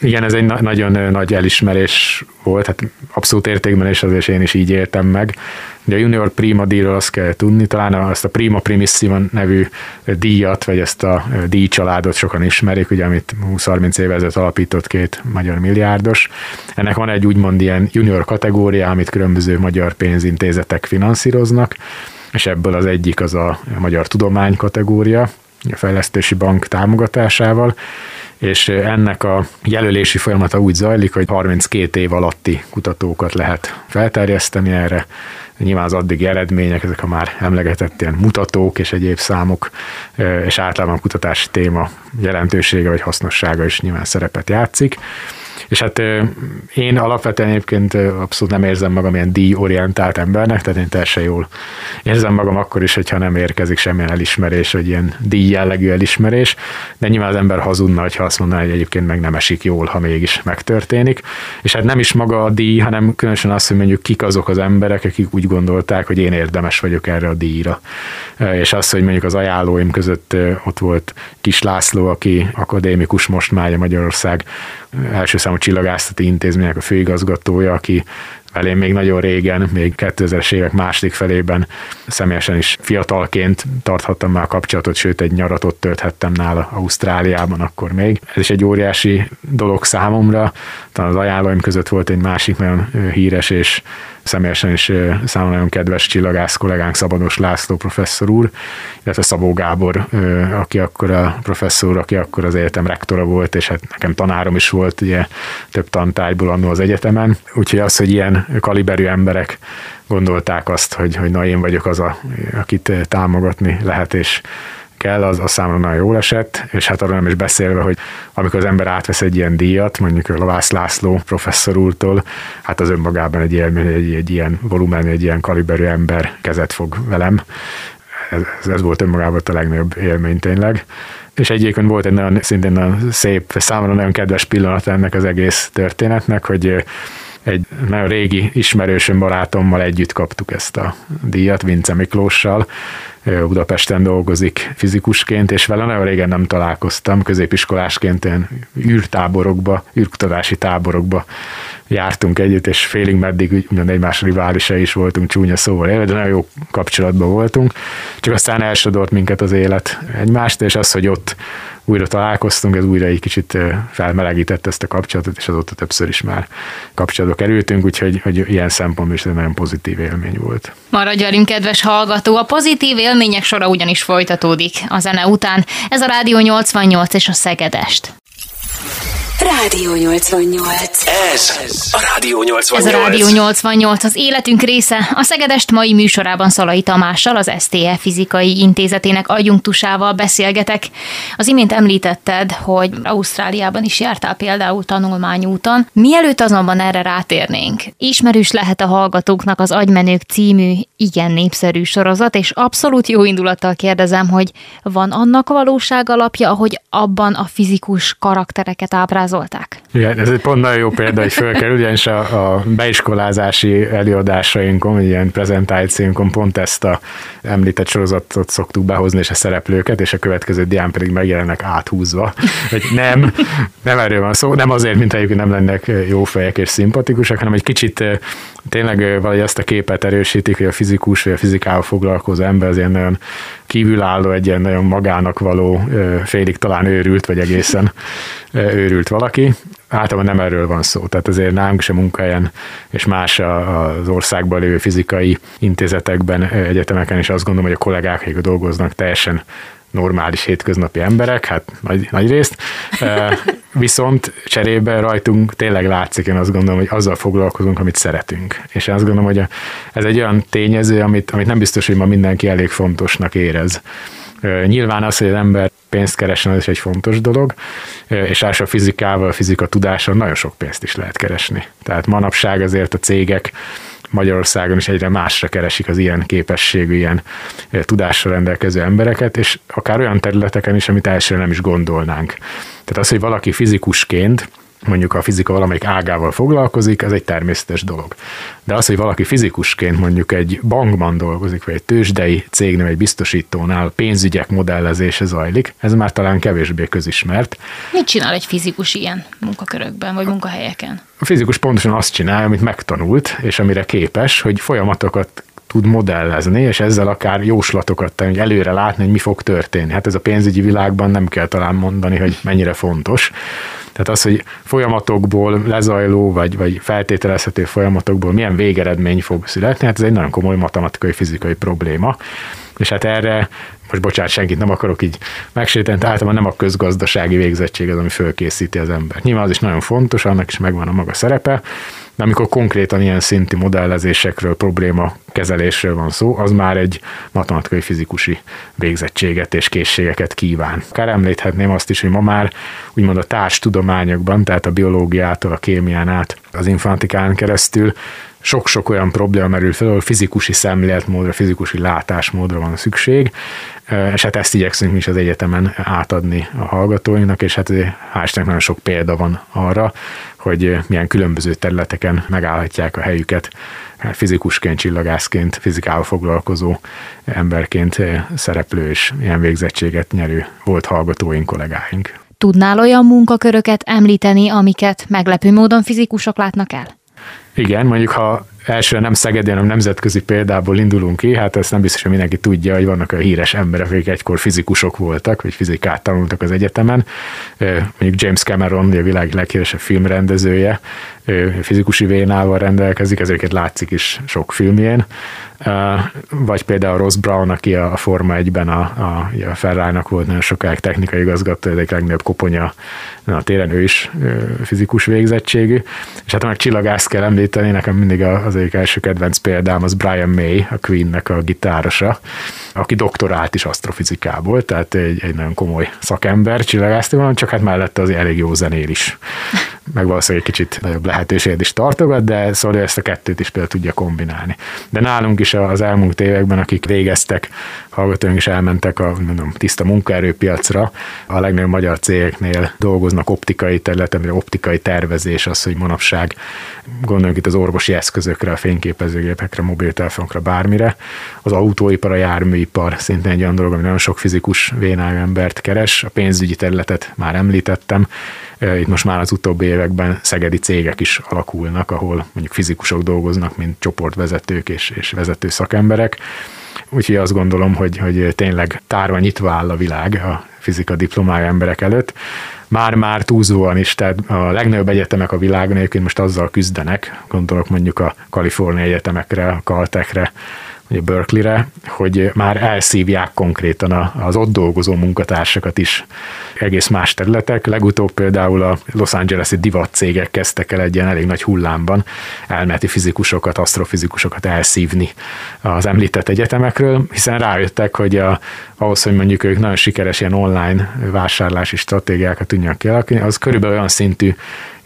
Igen, ez egy na- nagyon nagy elismerés volt, hát abszolút értékben és azért én is így éltem meg. De a Junior Prima díjról azt kell tudni, talán azt a Prima Primissima nevű díjat, vagy ezt a díjcsaládot sokan ismerik, ugye, amit 20-30 éve ezelőtt alapított két magyar milliárdos. Ennek van egy úgymond ilyen junior kategória, amit különböző magyar pénzintézetek finanszíroznak, és ebből az egyik az a magyar tudomány kategória, a Fejlesztési Bank támogatásával, és ennek a jelölési folyamata úgy zajlik, hogy 32 év alatti kutatókat lehet felterjeszteni erre. Nyilván az addigi eredmények, ezek a már emlegetett ilyen mutatók és egyéb számok, és általában a kutatási téma jelentősége vagy hasznossága is nyilván szerepet játszik. És hát én alapvetően egyébként abszolút nem érzem magam ilyen díjorientált embernek, tehát én teljesen jól érzem magam akkor is, hogyha nem érkezik semmilyen elismerés, vagy ilyen díj jellegű elismerés, de nyilván az ember hazudna, ha azt mondaná, hogy egyébként meg nem esik jól, ha mégis megtörténik. És hát nem is maga a díj, hanem különösen az, hogy mondjuk kik azok az emberek, akik úgy gondolták, hogy én érdemes vagyok erre a díjra. És az, hogy mondjuk az ajánlóim között ott volt Kis László, aki akadémikus most már Magyarország első számú csillagászati intézmények a főigazgatója, aki velém még nagyon régen, még 2000-es évek második felében személyesen is fiatalként tarthattam már a kapcsolatot, sőt egy nyaratot tölthettem nála Ausztráliában akkor még. Ez is egy óriási dolog számomra. Talán az ajánlóim között volt egy másik nagyon híres és személyesen is számomra nagyon kedves csillagász kollégánk Szabados László professzor úr, illetve Szabó Gábor, aki akkor a professzor, aki akkor az egyetem rektora volt, és hát nekem tanárom is volt ugye több tantárgyból annó az egyetemen. Úgyhogy az, hogy ilyen kaliberű emberek gondolták azt, hogy, hogy na én vagyok az, a, akit támogatni lehet, és kell, az a számomra nagyon jól esett, és hát arról nem is beszélve, hogy amikor az ember átvesz egy ilyen díjat, mondjuk a Lovász László professzor úrtól, hát az önmagában egy élmény, egy, egy ilyen volumen, egy ilyen kaliberű ember kezet fog velem. Ez, ez volt önmagában a legnagyobb élmény tényleg. És egyébként volt egy nagyon, szintén nagyon szép, számomra nagyon kedves pillanat ennek az egész történetnek, hogy egy nagyon régi ismerősöm barátommal együtt kaptuk ezt a díjat, Vince Miklóssal, Budapesten dolgozik fizikusként, és vele nagyon régen nem találkoztam, középiskolásként ilyen űrtáborokba, űrkutatási táborokba jártunk együtt, és félig meddig ugyan egymás riválisai is voltunk, csúnya szóval élve, de nagyon jó kapcsolatban voltunk. Csak aztán elsodort minket az élet egymást, és az, hogy ott újra találkoztunk, ez újra egy kicsit felmelegített ezt a kapcsolatot, és azóta többször is már kapcsolatba kerültünk, úgyhogy hogy ilyen szempontból is egy nagyon pozitív élmény volt. Maradj velünk, kedves hallgató! A pozitív élmények sora ugyanis folytatódik a zene után. Ez a Rádió 88 és a Szegedest. Rádió 88. Ez a Rádió 88. Ez a Rádió 88 az életünk része. A Szegedest mai műsorában Szalai Tamással, az STE Fizikai Intézetének adjunktusával beszélgetek. Az imént említetted, hogy Ausztráliában is jártál például tanulmányúton. Mielőtt azonban erre rátérnénk, ismerős lehet a hallgatóknak az Agymenők című igen népszerű sorozat, és abszolút jó indulattal kérdezem, hogy van annak valóság alapja, ahogy abban a fizikus karaktereket ábrázol ábrázolták. Igen, ez egy pont nagyon jó példa, hogy fölkerül, ugyanis a, a beiskolázási előadásainkon, ilyen prezentációinkon pont ezt a említett sorozatot szoktuk behozni, és a szereplőket, és a következő dián pedig megjelennek áthúzva. Hogy nem, nem erről van szó, nem azért, mint egyébként nem lennek jó fejek és szimpatikusak, hanem egy kicsit tényleg valahogy ezt a képet erősítik, hogy a fizikus vagy a fizikával foglalkozó ember az ilyen kívülálló, egy ilyen nagyon magának való, félig talán őrült, vagy egészen őrült valaki. Általában nem erről van szó. Tehát azért nálunk sem munkahelyen és más az országban lévő fizikai intézetekben, egyetemeken is azt gondolom, hogy a kollégák, akik dolgoznak, teljesen normális hétköznapi emberek, hát nagy, nagy részt, viszont cserébe rajtunk tényleg látszik, én azt gondolom, hogy azzal foglalkozunk, amit szeretünk. És én azt gondolom, hogy ez egy olyan tényező, amit, amit nem biztos, hogy ma mindenki elég fontosnak érez. Nyilván az, hogy az ember pénzt keresen, az is egy fontos dolog, és a fizikával, a fizika tudással nagyon sok pénzt is lehet keresni. Tehát manapság azért a cégek Magyarországon is egyre másra keresik az ilyen képességű, ilyen tudással rendelkező embereket, és akár olyan területeken is, amit elsőre nem is gondolnánk. Tehát az, hogy valaki fizikusként mondjuk a fizika valamelyik ágával foglalkozik, ez egy természetes dolog. De az, hogy valaki fizikusként mondjuk egy bankban dolgozik, vagy egy tőzsdei cégnél, egy biztosítónál pénzügyek modellezése zajlik, ez már talán kevésbé közismert. Mit csinál egy fizikus ilyen munkakörökben, vagy munkahelyeken? A fizikus pontosan azt csinálja, amit megtanult, és amire képes, hogy folyamatokat tud modellezni, és ezzel akár jóslatokat tenni, hogy előre látni, hogy mi fog történni. Hát ez a pénzügyi világban nem kell talán mondani, hogy mennyire fontos. Tehát az, hogy folyamatokból lezajló, vagy, vagy feltételezhető folyamatokból milyen végeredmény fog születni, hát ez egy nagyon komoly matematikai, fizikai probléma. És hát erre most bocsánat, senkit nem akarok így megsérteni, tehát nem a közgazdasági végzettség az, ami fölkészíti az ember. Nyilván az is nagyon fontos, annak is megvan a maga szerepe, de amikor konkrétan ilyen szintű modellezésekről, probléma kezelésről van szó, az már egy matematikai fizikusi végzettséget és készségeket kíván. Akár említhetném azt is, hogy ma már úgymond a társtudományokban, tehát a biológiától, a kémián át, az informatikán keresztül sok-sok olyan probléma merül fel, ahol fizikusi szemléletmódra, fizikusi látásmódra van szükség, és hát ezt igyekszünk mi is az egyetemen átadni a hallgatóinknak, és hát hál' nagyon sok példa van arra, hogy milyen különböző területeken megállhatják a helyüket fizikusként, csillagászként, fizikával foglalkozó emberként szereplő és ilyen végzettséget nyerő volt hallgatóink, kollégáink. Tudnál olyan munkaköröket említeni, amiket meglepő módon fizikusok látnak el? Igen, mondjuk ha elsőre nem Szegedi, hanem nemzetközi példából indulunk ki, hát ezt nem biztos, hogy mindenki tudja, hogy vannak a híres emberek, akik egykor fizikusok voltak, vagy fizikát tanultak az egyetemen. Mondjuk James Cameron, a világ leghíresebb filmrendezője, fizikusi vénával rendelkezik, ezeket látszik is sok filmjén. Vagy például Ross Brown, aki a Forma 1-ben a, a, a ferrari volt nagyon sokáig technikai igazgató, egyik legnagyobb koponya a téren, ő is fizikus végzettségű. És hát meg csillagász kell említeni, nekem mindig az egyik első kedvenc példám az Brian May, a Queennek a gitárosa, aki doktorált is asztrofizikából, tehát egy, egy nagyon komoly szakember csillagásztól, csak hát mellette az elég jó zenél is. Meg valószínűleg egy kicsit nagyobb lehetőséget is tartogat, de szóval ezt a kettőt is például tudja kombinálni. De nálunk is az elmúlt években, akik végeztek, hallgatóink is elmentek a mondom, tiszta munkaerőpiacra, a legnagyobb magyar cégeknél dolgoznak optikai területen, optikai tervezés az, hogy manapság gondoljunk itt az orvosi eszközökre, a fényképezőgépekre, mobiltelefonokra, bármire. Az autóipar, a járműipar szintén egy olyan dolog, ami nagyon sok fizikus vénájú embert keres. A pénzügyi területet már említettem. Itt most már az utóbbi években szegedi cégek is alakulnak, ahol mondjuk fizikusok dolgoznak, mint csoportvezetők és, és vezető szakemberek. Úgyhogy azt gondolom, hogy, hogy tényleg tárva nyitva áll a világ a fizika diplomája emberek előtt. Már-már túlzóan is, tehát a legnagyobb egyetemek a világon egyébként most azzal küzdenek, gondolok mondjuk a Kalifornia egyetemekre, a Caltechre, a Berkeley-re, hogy már elszívják konkrétan az ott dolgozó munkatársakat is egész más területek. Legutóbb például a Los Angeles-i divat cégek kezdtek el egy ilyen elég nagy hullámban elméleti fizikusokat, asztrofizikusokat elszívni az említett egyetemekről, hiszen rájöttek, hogy a, ahhoz, hogy mondjuk ők nagyon sikeres ilyen online vásárlási stratégiákat tudjanak kialakítani, az körülbelül olyan szintű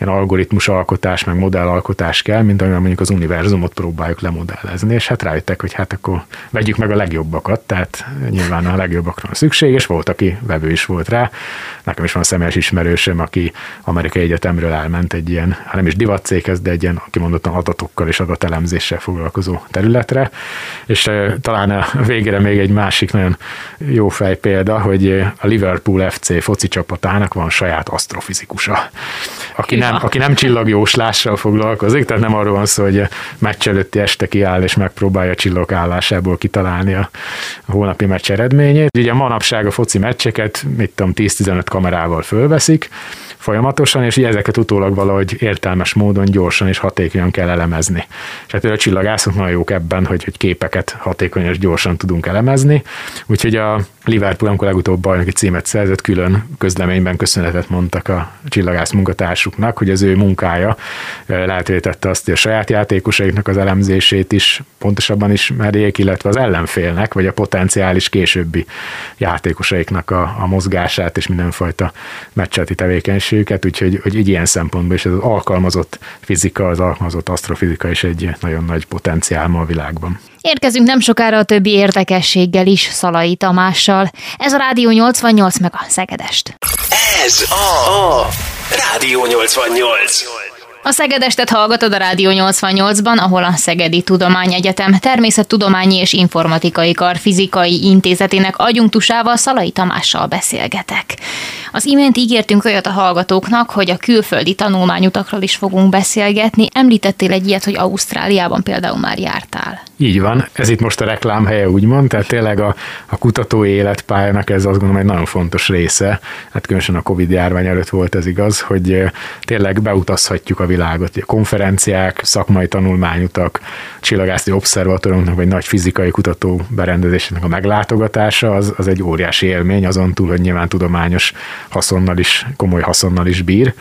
ilyen algoritmus alkotás, meg modellalkotás kell, mint amivel mondjuk az univerzumot próbáljuk lemodellezni, és hát rájöttek, hogy hát akkor vegyük meg a legjobbakat, tehát nyilván a legjobbakra van szükség, és volt, aki vevő is volt rá. Nekem is van személyes ismerősöm, aki amerikai egyetemről elment egy ilyen, hát nem is divatcéghez, de egy ilyen kimondottan adatokkal és adatelemzéssel foglalkozó területre, és talán a végére még egy másik nagyon jó fej példa, hogy a Liverpool FC foci csapatának van saját asztrofizikusa, aki nem nem, aki nem csillagjóslással foglalkozik, tehát nem arról van szó, hogy a meccs előtti este kiáll és megpróbálja a kitalálni a, a hónapi meccs eredményét. Ugye manapság a foci meccseket, mit tudom, 10-15 kamerával fölveszik, folyamatosan, és ezeket utólag valahogy értelmes módon, gyorsan és hatékonyan kell elemezni. És hát a csillagászok nagyon jók ebben, hogy, hogy képeket hatékonyan és gyorsan tudunk elemezni. Úgyhogy a Liverpool, amikor legutóbb bajnoki címet szerzett, külön közleményben köszönetet mondtak a csillagász munkatársuknak, hogy az ő munkája lehetővé tette azt, hogy a saját játékosaiknak az elemzését is pontosabban ismerjék, illetve az ellenfélnek, vagy a potenciális későbbi játékosaiknak a, a mozgását és mindenfajta meccseti tevékenységüket, úgyhogy hogy így ilyen szempontból is az alkalmazott fizika, az alkalmazott asztrofizika is egy nagyon nagy potenciál ma a világban. Érkezünk nem sokára a többi érdekességgel is Szalai Tamással. Ez a Rádió 88 meg a Szegedest. Ez a, a Rádió 88. A Szegedestet hallgatod a Rádió 88-ban, ahol a Szegedi Tudományegyetem Természettudományi és Informatikai Kar Fizikai Intézetének agyunktusával Szalai Tamással beszélgetek. Az imént ígértünk olyat a hallgatóknak, hogy a külföldi tanulmányutakról is fogunk beszélgetni. Említettél egy ilyet, hogy Ausztráliában például már jártál. Így van, ez itt most a reklám helye úgymond, tehát tényleg a, a kutatói életpályának ez azt gondolom egy nagyon fontos része, hát különösen a Covid járvány előtt volt ez igaz, hogy tényleg beutazhatjuk a világot, a konferenciák, szakmai tanulmányutak, csillagászati obszervatóriumnak vagy nagy fizikai kutató berendezésének a meglátogatása, az, az egy óriási élmény, azon túl, hogy nyilván tudományos haszonnal is, komoly haszonnal is bír.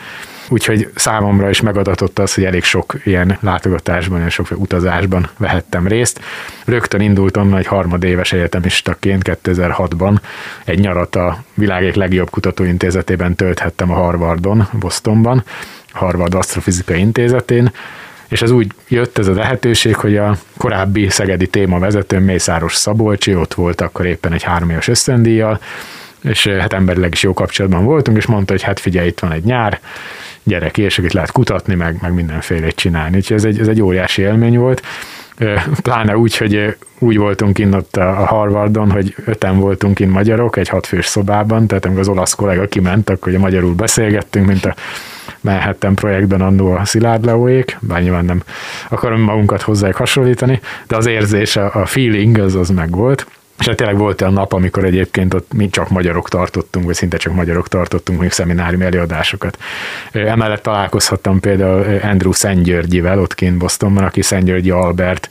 Úgyhogy számomra is megadatott az, hogy elég sok ilyen látogatásban, és sok utazásban vehettem részt. Rögtön indult onnan, hogy harmadéves egyetemistaként 2006-ban egy nyarat a világ legjobb kutatóintézetében tölthettem a Harvardon, Bostonban, Harvard Asztrofizikai Intézetén, és ez úgy jött ez a lehetőség, hogy a korábbi szegedi témavezetőm Mészáros Szabolcsi, ott volt akkor éppen egy három éves összendíjjal, és hát emberileg is jó kapcsolatban voltunk, és mondta, hogy hát figyelj, itt van egy nyár, gyerek, és itt lehet kutatni, meg, meg mindenféle csinálni. Úgyhogy ez egy, ez egy óriási élmény volt. Pláne úgy, hogy úgy voltunk innen ott a Harvardon, hogy öten voltunk in magyarok egy hatfős szobában, tehát amikor az olasz kollega kiment, akkor ugye magyarul beszélgettünk, mint a Manhattan projektben annó a Szilárd Leóék, bár nyilván nem akarom magunkat hozzájuk hasonlítani, de az érzés, a feeling az, az meg volt. És hát tényleg volt olyan nap, amikor egyébként ott mi csak magyarok tartottunk, vagy szinte csak magyarok tartottunk mondjuk szeminárium előadásokat. Emellett találkozhattam például Andrew Szentgyörgyivel ott kint Bostonban, aki Szentgyörgyi Albert,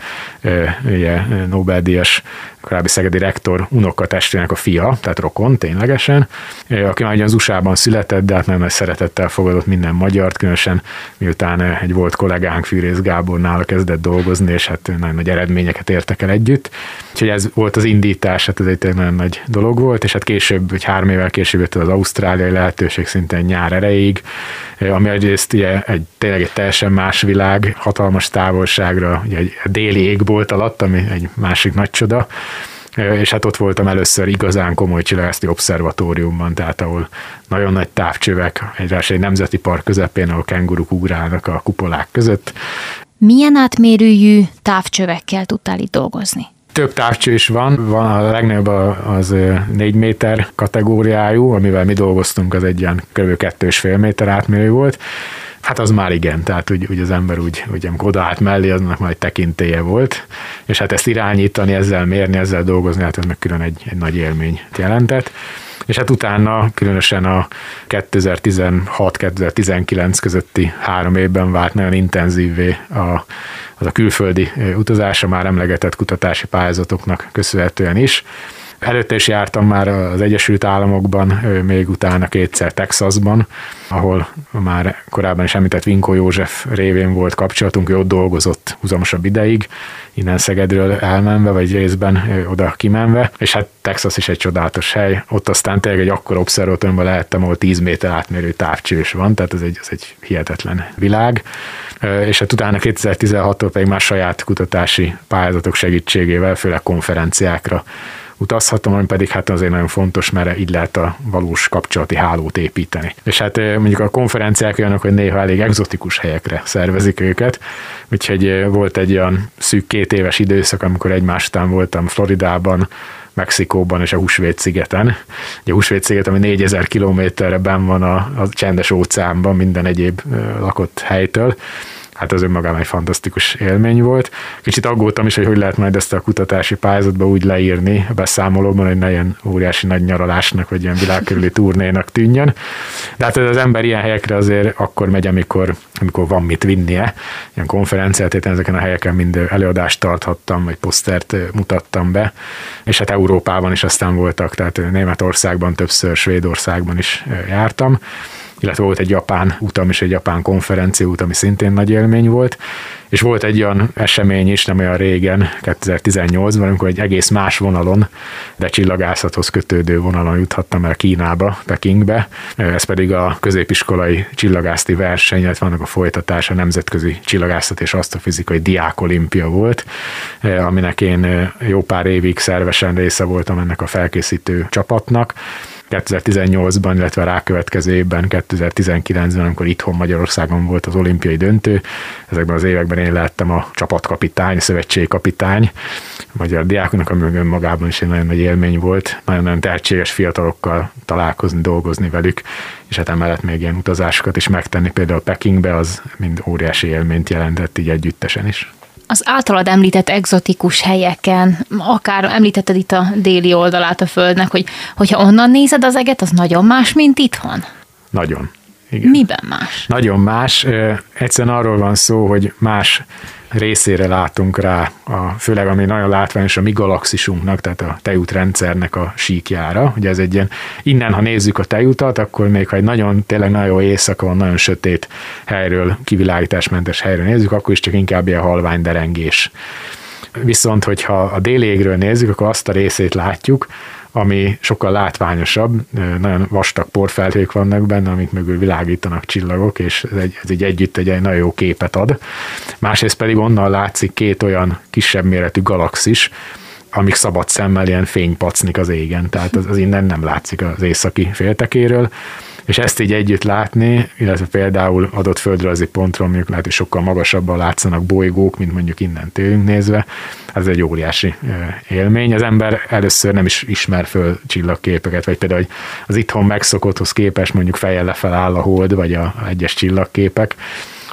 ugye Nobel-díjas korábbi szegedi rektor unokatestvének a fia, tehát rokon ténylegesen, aki már az USA-ban született, de hát nem nagy szeretettel fogadott minden magyart, különösen miután egy volt kollégánk Fűrész Gábor nála kezdett dolgozni, és hát nagyon nagy eredményeket értek el együtt. Úgyhogy ez volt az indítás, hát ez egy nagyon nagy dolog volt, és hát később, vagy három évvel később jött az ausztráliai lehetőség szinte nyár erejéig, ami egyrészt ugye egy, tényleg egy teljesen más világ, hatalmas távolságra, ugye egy déli égbolt alatt, ami egy másik nagy csoda, és hát ott voltam először igazán komoly csillagászati obszervatóriumban, tehát ahol nagyon nagy távcsövek, egy, egy nemzeti park közepén, ahol kenguruk ugrálnak a kupolák között. Milyen átmérőjű távcsövekkel tudtál itt dolgozni? Több távcső is van, van a legnagyobb az 4 méter kategóriájú, amivel mi dolgoztunk, az egy ilyen kb. 2,5 méter átmérő volt, Hát az már igen, tehát úgy, úgy az ember úgy, úgy amikor odaállt mellé, aznak már egy tekintélye volt, és hát ezt irányítani, ezzel mérni, ezzel dolgozni, hát ez meg külön egy, egy nagy élmény jelentett. És hát utána különösen a 2016-2019 közötti három évben vált nagyon intenzívvé a, az a külföldi utazása már emlegetett kutatási pályázatoknak köszönhetően is. Előtte is jártam már az Egyesült Államokban, még utána kétszer Texasban, ahol már korábban is említett Vinko József révén volt kapcsolatunk, ő ott dolgozott húzamosabb ideig, innen Szegedről elmenve, vagy részben oda kimenve, és hát Texas is egy csodálatos hely, ott aztán tényleg egy akkor obszervatóriumban lehettem, ahol 10 méter átmérő távcsős van, tehát ez egy, ez egy hihetetlen világ. És hát utána 2016-tól pedig már saját kutatási pályázatok segítségével, főleg konferenciákra utazhatom, ami pedig hát azért nagyon fontos, mert így lehet a valós kapcsolati hálót építeni. És hát mondjuk a konferenciák olyanok, hogy néha elég egzotikus helyekre szervezik őket, úgyhogy volt egy olyan szűk két éves időszak, amikor egymás után voltam Floridában, Mexikóban és a Húsvét szigeten. Ugye a Húsvét sziget, ami 4000 kilométerre ben van a, a csendes óceánban minden egyéb lakott helytől, hát az önmagában egy fantasztikus élmény volt. Kicsit aggódtam is, hogy hogy lehet majd ezt a kutatási pályázatba úgy leírni a beszámolóban, hogy ne ilyen óriási nagy nyaralásnak, vagy ilyen világkörüli turnénak tűnjön. De hát az ember ilyen helyekre azért akkor megy, amikor, amikor van mit vinnie. Ilyen konferenciát, én ezeken a helyeken mind előadást tarthattam, vagy posztert mutattam be, és hát Európában is aztán voltak, tehát Németországban többször, Svédországban is jártam illetve volt egy japán utam és egy japán konferencia út, ami szintén nagy élmény volt, és volt egy olyan esemény is, nem olyan régen, 2018-ban, amikor egy egész más vonalon, de csillagászathoz kötődő vonalon juthattam el Kínába, Pekingbe, ez pedig a középiskolai csillagászati verseny, illetve vannak a folytatása, nemzetközi csillagászat és asztrofizikai diákolimpia volt, aminek én jó pár évig szervesen része voltam ennek a felkészítő csapatnak, 2018-ban, illetve a rákövetkező évben, 2019-ben, amikor itthon Magyarországon volt az olimpiai döntő. Ezekben az években én lettem a csapatkapitány, szövetségkapitány, a magyar diákoknak, ami önmagában is egy nagyon nagy élmény volt. Nagyon-nagyon tehetséges fiatalokkal találkozni, dolgozni velük, és hát emellett még ilyen utazásokat is megtenni, például Pekingbe, az mind óriási élményt jelentett így együttesen is. Az általad említett egzotikus helyeken, akár említetted itt a déli oldalát a Földnek, hogy hogyha onnan nézed az eget, az nagyon más, mint itthon? Nagyon. Igen. Miben más? Nagyon más. Egyszerűen arról van szó, hogy más részére látunk rá, a, főleg ami nagyon látványos a mi galaxisunknak, tehát a tejútrendszernek a síkjára. Ugye ez egy ilyen, innen ha nézzük a tejutat, akkor még ha egy nagyon, tényleg nagyon éjszaka nagyon sötét helyről, kivilágításmentes helyről nézzük, akkor is csak inkább ilyen halvány derengés. Viszont, hogyha a déli égről nézzük, akkor azt a részét látjuk, ami sokkal látványosabb, nagyon vastag porfelhők vannak benne, amik mögül világítanak csillagok, és ez egy, ez egy együtt egy, egy nagyon jó képet ad. Másrészt pedig onnan látszik két olyan kisebb méretű galaxis, amik szabad szemmel ilyen fénypacnik az égen, tehát az, az innen nem látszik az északi féltekéről, és ezt így együtt látni, illetve például adott földrajzi pontról mondjuk lehet, hogy sokkal magasabban látszanak bolygók, mint mondjuk innen tőlünk nézve, ez egy óriási élmény. Az ember először nem is ismer föl csillagképeket, vagy például hogy az itthon megszokotthoz képest mondjuk fejjel lefel áll a hold, vagy a egyes csillagképek,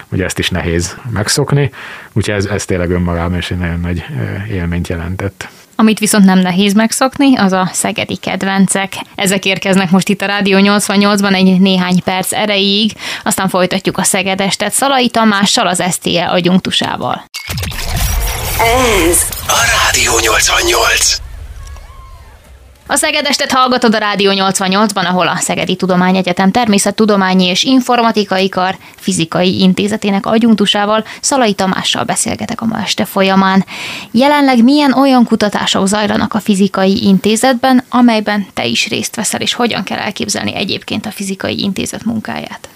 ugye ezt is nehéz megszokni, úgyhogy ez, ez tényleg önmagában is egy nagyon nagy élményt jelentett. Amit viszont nem nehéz megszokni, az a szegedi kedvencek. Ezek érkeznek most itt a Rádió 88-ban egy néhány perc erejéig, aztán folytatjuk a Szegedestet Szalai Tamással, az STE agyunktusával. Ez a Rádió 88. A Szegedestet hallgatod a Rádió 88-ban, ahol a Szegedi Tudományegyetem Természettudományi és Informatikai Kar Fizikai Intézetének adjunktusával, Szalai Tamással beszélgetek a ma este folyamán. Jelenleg milyen olyan kutatások zajlanak a Fizikai Intézetben, amelyben te is részt veszel, és hogyan kell elképzelni egyébként a Fizikai Intézet munkáját?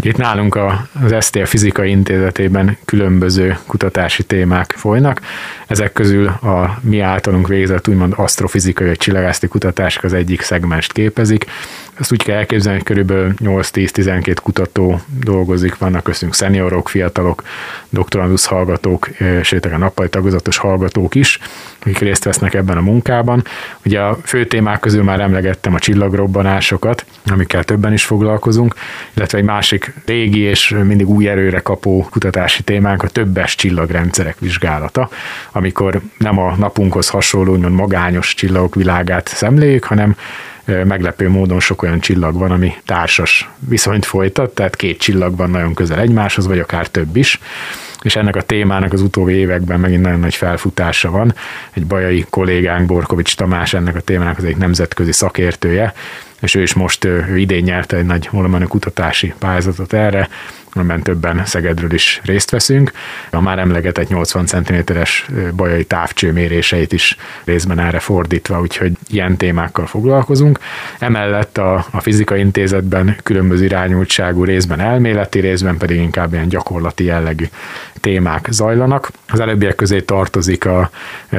Itt nálunk az STL Fizikai Intézetében különböző kutatási témák folynak. Ezek közül a mi általunk végzett úgymond asztrofizikai vagy csillagászati kutatások az egyik szegmest képezik. Ezt úgy kell elképzelni, hogy körülbelül 8-10-12 kutató dolgozik, vannak köztünk szeniorok, fiatalok, doktorandusz hallgatók, sőt a nappali tagozatos hallgatók is, akik részt vesznek ebben a munkában. Ugye a fő témák közül már emlegettem a csillagrobbanásokat, amikkel többen is foglalkozunk, illetve egy másik régi és mindig új erőre kapó kutatási témánk a többes csillagrendszerek vizsgálata, amikor nem a napunkhoz hasonló, úgymond magányos csillagok világát szemléljük, hanem meglepő módon sok olyan csillag van, ami társas viszonyt folytat, tehát két csillag van nagyon közel egymáshoz, vagy akár több is és ennek a témának az utóbbi években megint nagyon nagy felfutása van. Egy bajai kollégánk, Borkovics Tamás ennek a témának az egy nemzetközi szakértője, és ő is most ő idén nyerte egy nagy volumenű kutatási pályázatot erre, amiben többen Szegedről is részt veszünk. A már emlegetett 80 cm-es bajai távcső méréseit is részben erre fordítva, úgyhogy ilyen témákkal foglalkozunk. Emellett a, a fizika intézetben különböző irányultságú részben elméleti, részben pedig inkább ilyen gyakorlati jellegű témák zajlanak. Az előbbiek közé tartozik a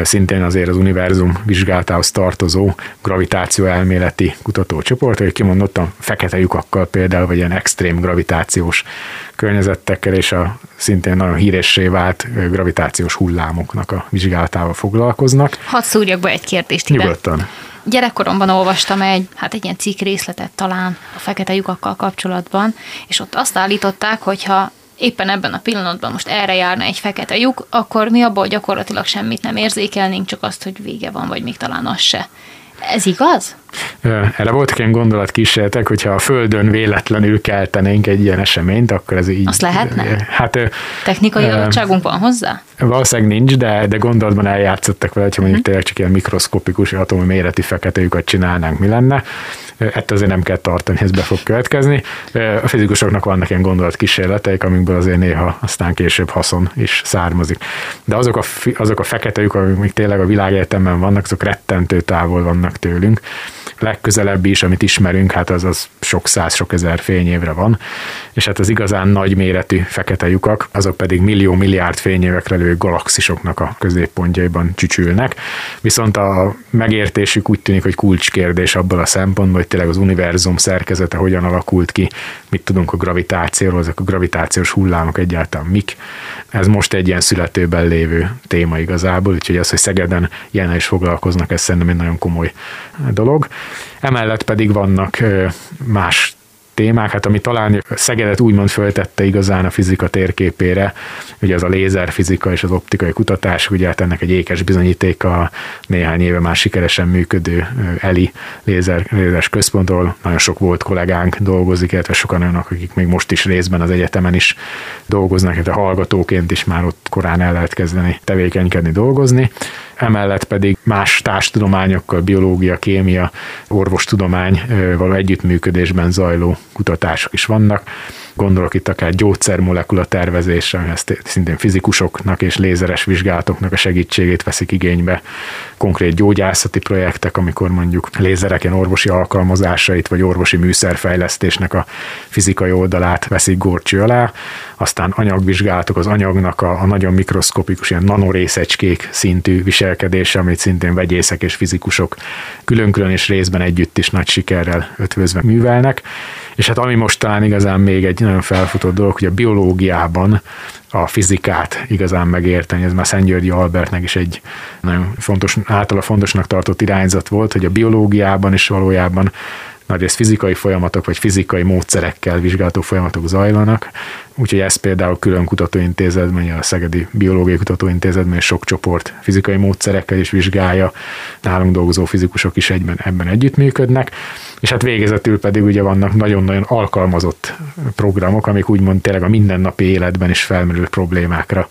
szintén azért az univerzum vizsgálatához tartozó gravitáció elméleti kutatócsoport, hogy kimondottan fekete lyukakkal például, vagy ilyen extrém gravitációs környezettekkel és a szintén nagyon híressé vált gravitációs hullámoknak a vizsgálatával foglalkoznak. Hadd szúrjak be egy kérdést. Nyugodtan. Gyerekkoromban olvastam egy, hát egy ilyen cikk részletet talán a fekete lyukakkal kapcsolatban, és ott azt állították, hogyha éppen ebben a pillanatban most erre járna egy fekete lyuk, akkor mi abból gyakorlatilag semmit nem érzékelnénk, csak azt, hogy vége van, vagy még talán az se. Ez igaz? Erre voltak ilyen gondolatkísérletek, hogyha a Földön véletlenül keltenénk egy ilyen eseményt, akkor ez így... Azt lehetne? Hát... Technikai uh, adottságunk van hozzá? Valószínűleg nincs, de, de gondolatban eljátszottak vele, hogyha mondjuk uh-huh. tényleg csak ilyen mikroszkopikus atomi méretű fekete lyukat csinálnánk, mi lenne. Ettől azért nem kell tartani, ez be fog következni. A fizikusoknak vannak ilyen gondolatkísérleteik, amikből azért néha aztán később haszon is származik. De azok a, azok a fekete lyukak, amik tényleg a világegyetemben vannak, azok rettentő távol vannak tőlünk legközelebbi is, amit ismerünk, hát az, az sok száz, sok ezer fényévre van, és hát az igazán nagy méretű fekete lyukak, azok pedig millió-milliárd fényévekre lő galaxisoknak a középpontjaiban csücsülnek, viszont a megértésük úgy tűnik, hogy kulcskérdés abban a szempontból, hogy tényleg az univerzum szerkezete hogyan alakult ki, mit tudunk a gravitációról, ezek a gravitációs hullámok egyáltalán mik. Ez most egy ilyen születőben lévő téma igazából, úgyhogy az, hogy Szegeden ilyen is foglalkoznak, ez szerintem egy nagyon komoly dolog. Emellett pedig vannak más témák. Hát ami talán Szegedet úgymond föltette igazán a fizika térképére, ugye az a lézerfizika és az optikai kutatás, ugye hát ennek egy ékes bizonyítéka néhány éve már sikeresen működő ELI lézer, lézeres központról. Nagyon sok volt kollégánk dolgozik, illetve sokan olyanok, akik még most is részben az egyetemen is dolgoznak, illetve hallgatóként is már ott korán el lehet kezdeni tevékenykedni, dolgozni emellett pedig más társtudományokkal, biológia, kémia, orvostudomány való együttműködésben zajló kutatások is vannak. Gondolok itt akár gyógyszermolekula tervezésre, ezt szintén fizikusoknak és lézeres vizsgálatoknak a segítségét veszik igénybe. Konkrét gyógyászati projektek, amikor mondjuk lézereken orvosi alkalmazásait vagy orvosi műszerfejlesztésnek a fizikai oldalát veszik górcső alá. Aztán anyagvizsgálatok, az anyagnak a, a nagyon mikroszkopikus, ilyen nanorészecskék szintű viselkedése, amit szintén vegyészek és fizikusok külön-külön és részben együtt is nagy sikerrel ötvözve művelnek. És hát ami most talán igazán még egy nagyon felfutott dolog, hogy a biológiában a fizikát igazán megérteni. Ez már Szent Györgyi Albertnek is egy nagyon fontos, általa fontosnak tartott irányzat volt, hogy a biológiában is valójában nagyrészt fizikai folyamatok vagy fizikai módszerekkel vizsgálható folyamatok zajlanak, úgyhogy ez például külön kutatóintézetben, a Szegedi Biológiai Kutatóintézetben sok csoport fizikai módszerekkel is vizsgálja, nálunk dolgozó fizikusok is egyben, ebben együttműködnek, és hát végezetül pedig ugye vannak nagyon-nagyon alkalmazott programok, amik úgymond tényleg a mindennapi életben is felmerülő problémákra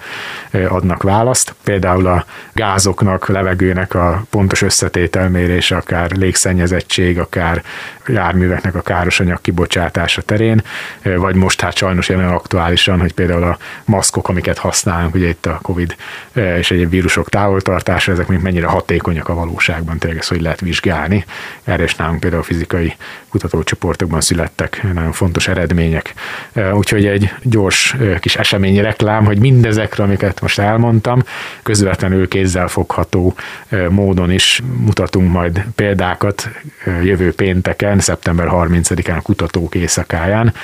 adnak választ. Például a gázoknak, levegőnek a pontos összetételmérése, akár légszennyezettség, akár járműveknek a káros anyag kibocsátása terén, vagy most hát sajnos jelen aktuálisan, hogy például a maszkok, amiket használunk, ugye itt a COVID és egyéb vírusok távoltartása, ezek még mennyire hatékonyak a valóságban, tényleg ezt hogy lehet vizsgálni. Erre is nálunk például a fizikai kutatócsoportokban születtek nagyon fontos eredmények. Úgyhogy egy gyors kis eseményi reklám, hogy mindezekre, amiket most elmondtam, közvetlenül kézzel fogható módon is mutatunk majd példákat jövő pénteken, szeptember 30-án a kutatók éjszakáján,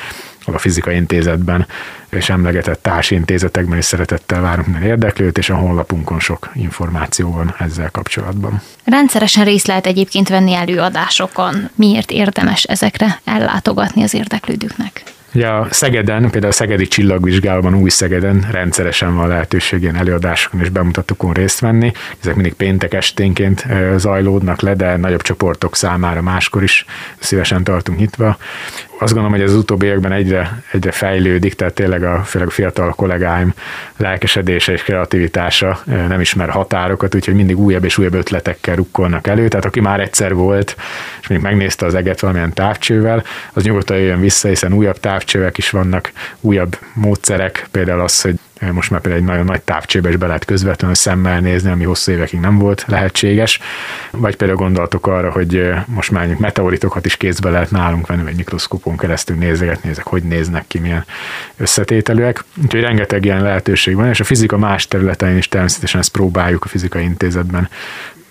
a Fizikai Intézetben és emlegetett társintézetekben is szeretettel várunk minden érdeklőt, és a honlapunkon sok információ van ezzel kapcsolatban. Rendszeresen részt lehet egyébként venni előadásokon. Miért érdemes ezekre ellátogatni az érdeklődőknek? Ugye a Szegeden, például a Szegedi Csillagvizsgálóban új Szegeden rendszeresen van lehetőség ilyen előadásokon és bemutatókon részt venni. Ezek mindig péntek esténként zajlódnak le, de nagyobb csoportok számára máskor is szívesen tartunk nyitva azt gondolom, hogy az utóbbi években egyre, egyre fejlődik, tehát tényleg a, főleg a fiatal kollégáim lelkesedése és kreativitása nem ismer határokat, úgyhogy mindig újabb és újabb ötletekkel rukkolnak elő. Tehát aki már egyszer volt, és még megnézte az eget valamilyen távcsővel, az nyugodtan jöjjön vissza, hiszen újabb távcsövek is vannak, újabb módszerek, például az, hogy most már például egy nagyon nagy távcsébe is be lehet közvetlenül szemmel nézni, ami hosszú évekig nem volt lehetséges. Vagy például gondoltok arra, hogy most már meteoritokat is kézbe lehet nálunk venni, egy mikroszkópon keresztül nézegetni, ezek hogy néznek ki, milyen összetételűek. Úgyhogy rengeteg ilyen lehetőség van, és a fizika más területein is természetesen ezt próbáljuk a fizikai intézetben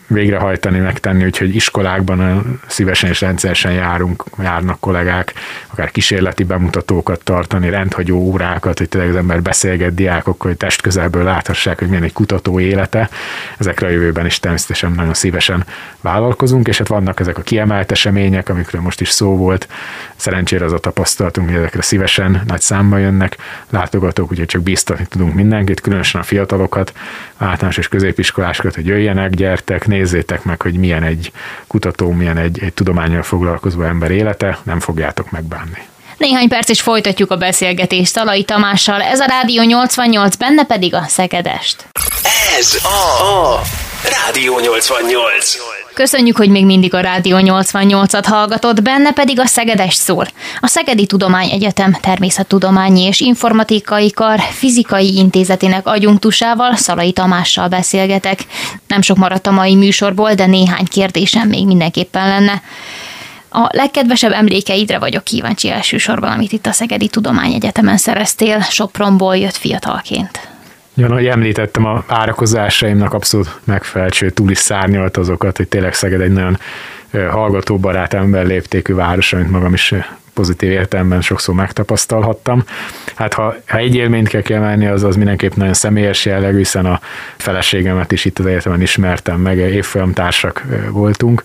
végrehajtani, megtenni, úgyhogy iskolákban szívesen és rendszeresen járunk, járnak kollégák, akár kísérleti bemutatókat tartani, rendhagyó órákat, hogy tényleg az ember beszélget diákokkal, hogy test közelből láthassák, hogy milyen egy kutató élete. Ezekre a jövőben is természetesen nagyon szívesen vállalkozunk, és hát vannak ezek a kiemelt események, amikről most is szó volt. Szerencsére az a tapasztalatunk, hogy ezekre szívesen nagy számba jönnek látogatók, úgyhogy csak biztatni tudunk mindenkit, különösen a fiatalokat, általános és középiskolásokat, hogy jöjjenek, gyertek, nézzétek meg, hogy milyen egy kutató, milyen egy, egy tudományjal foglalkozó ember élete, nem fogjátok megbánni. Néhány perc is folytatjuk a beszélgetést Talai Tamással, ez a Rádió 88, benne pedig a Szegedest. Ez a, a Rádió 88. Köszönjük, hogy még mindig a Rádió 88-at hallgatod, benne pedig a Szegedest szól. A Szegedi Tudományegyetem Természettudományi és Informatikai Kar Fizikai Intézetének agyunktusával, Szalai Tamással beszélgetek. Nem sok maradt a mai műsorból, de néhány kérdésem még mindenképpen lenne. A legkedvesebb emlékeidre vagyok kíváncsi elsősorban, amit itt a Szegedi Tudományegyetemen szereztél, Sopronból jött fiatalként. Ja, ahogy említettem, a várakozásaimnak abszolút megfelelő, túl is szárnyalt azokat, hogy tényleg Szeged egy nagyon hallgatóbarát ember léptékű város, amit magam is pozitív értelemben sokszor megtapasztalhattam. Hát ha, ha egy élményt kell kiemelni, az az mindenképp nagyon személyes jellegű, hiszen a feleségemet is itt az egyetemen ismertem meg, évfolyamtársak voltunk,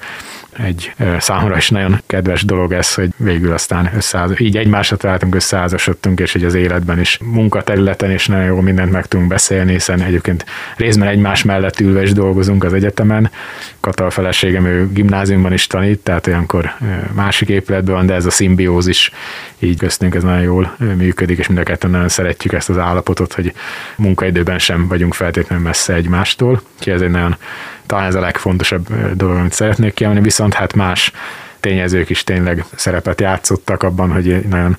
egy számomra is nagyon kedves dolog ez, hogy végül aztán összeáll, így egymásra találtunk, összeházasodtunk, és hogy az életben is munkaterületen is nagyon jó mindent meg tudunk beszélni, hiszen egyébként részben egymás mellett ülve is dolgozunk az egyetemen. Kata a feleségem, ő gimnáziumban is tanít, tehát olyankor másik épületben van, de ez a szimbiózis így köztünk ez nagyon jól működik, és mind a ketten nagyon szeretjük ezt az állapotot, hogy munkaidőben sem vagyunk feltétlenül messze egymástól. Úgyhogy ez egy nagyon, talán ez a legfontosabb dolog, amit szeretnék kiemelni, viszont hát más tényezők is tényleg szerepet játszottak abban, hogy nagyon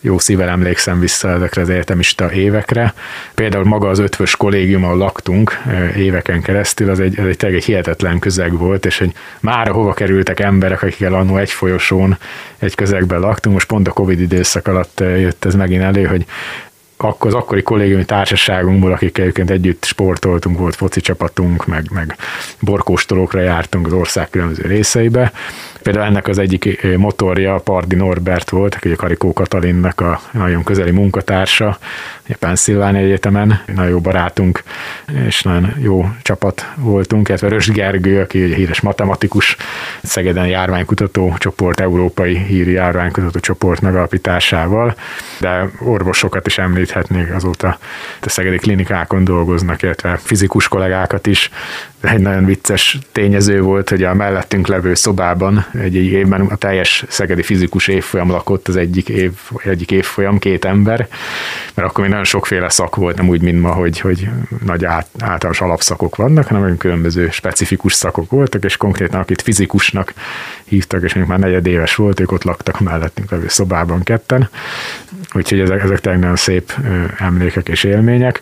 jó szívvel emlékszem vissza ezekre az egyetemista évekre. Például maga az ötvös kollégium, ahol laktunk éveken keresztül, az egy, az egy tényleg egy hihetetlen közeg volt, és hogy már hova kerültek emberek, akikkel annó egy folyosón, egy közegben laktunk, most pont a Covid időszak alatt jött ez megint elő, hogy akkor az akkori kollégiumi társaságunkból, akik egyébként együtt sportoltunk, volt foci csapatunk, meg, meg borkóstolókra jártunk az ország különböző részeibe, Például ennek az egyik motorja Pardi Norbert volt, aki a Karikó Katalinnak a nagyon közeli munkatársa, Pennsylvania Egyetemen, nagyon jó barátunk, és nagyon jó csapat voltunk, illetve Rös Gergő, aki egy híres matematikus, Szegeden járványkutató csoport, európai híri járványkutató csoport megalapításával, de orvosokat is említhetnék azóta a szegedi klinikákon dolgoznak, illetve fizikus kollégákat is, egy nagyon vicces tényező volt, hogy a mellettünk levő szobában egy évben a teljes szegedi fizikus évfolyam lakott az egyik, év, egyik évfolyam, két ember, mert akkor még nagyon sokféle szak volt, nem úgy, mint ma, hogy, hogy nagy át, általános alapszakok vannak, hanem olyan különböző specifikus szakok voltak, és konkrétan akit fizikusnak hívtak, és még már negyedéves volt, ők ott laktak mellettünk levő szobában ketten. Úgyhogy ezek, ezek tényleg nagyon szép emlékek és élmények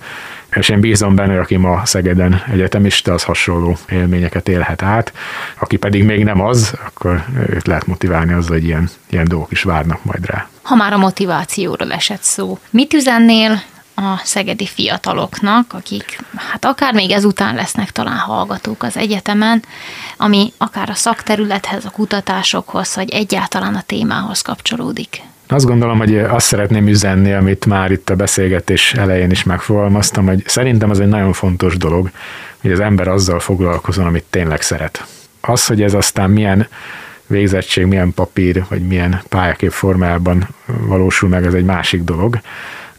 és én bízom benne, aki ma Szegeden egyetemista, az hasonló élményeket élhet át. Aki pedig még nem az, akkor őt lehet motiválni azzal, hogy ilyen, ilyen dolgok is várnak majd rá. Ha már a motivációról esett szó, mit üzennél a szegedi fiataloknak, akik hát akár még ezután lesznek talán hallgatók az egyetemen, ami akár a szakterülethez, a kutatásokhoz, vagy egyáltalán a témához kapcsolódik? Azt gondolom, hogy azt szeretném üzenni, amit már itt a beszélgetés elején is megfogalmaztam, hogy szerintem az egy nagyon fontos dolog, hogy az ember azzal foglalkozon, amit tényleg szeret. Az, hogy ez aztán milyen végzettség, milyen papír, vagy milyen pályakép formában valósul meg, ez egy másik dolog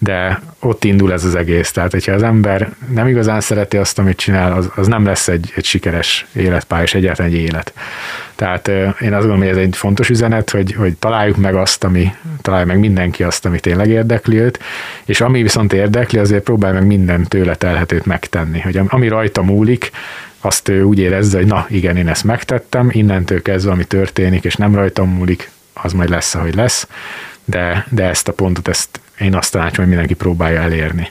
de ott indul ez az egész. Tehát, hogyha az ember nem igazán szereti azt, amit csinál, az, az nem lesz egy, egy sikeres életpálya, és egyáltalán egy élet. Tehát én azt gondolom, hogy ez egy fontos üzenet, hogy, hogy találjuk meg azt, ami, találja meg mindenki azt, ami tényleg érdekli őt, és ami viszont érdekli, azért próbálj meg minden tőle telhetőt megtenni, hogy ami rajta múlik, azt ő úgy érezze, hogy na igen, én ezt megtettem, innentől kezdve, ami történik, és nem rajtam múlik, az majd lesz, ahogy lesz, de, de ezt a pontot, ezt én azt tanácsom, hogy mindenki próbálja elérni.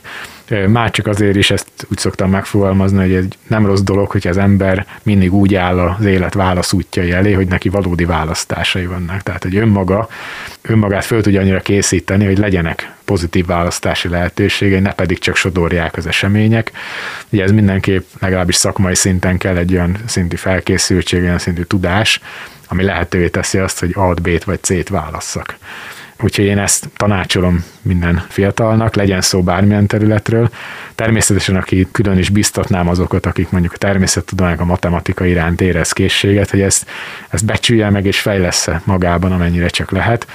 Már csak azért is ezt úgy szoktam megfogalmazni, hogy egy nem rossz dolog, hogy az ember mindig úgy áll az élet válaszútjai elé, hogy neki valódi választásai vannak. Tehát, hogy önmaga, önmagát föl tudja annyira készíteni, hogy legyenek pozitív választási lehetőségei, ne pedig csak sodorják az események. Ugye ez mindenképp legalábbis szakmai szinten kell egy olyan szintű felkészültség, olyan szintű tudás, ami lehetővé teszi azt, hogy A-t, B-t vagy C-t válasszak. Úgyhogy én ezt tanácsolom minden fiatalnak, legyen szó bármilyen területről. Természetesen, aki külön is biztatnám azokat, akik mondjuk a természettudományok, a matematika iránt érez készséget, hogy ezt, ezt becsülje meg és fejlesz magában, amennyire csak lehet,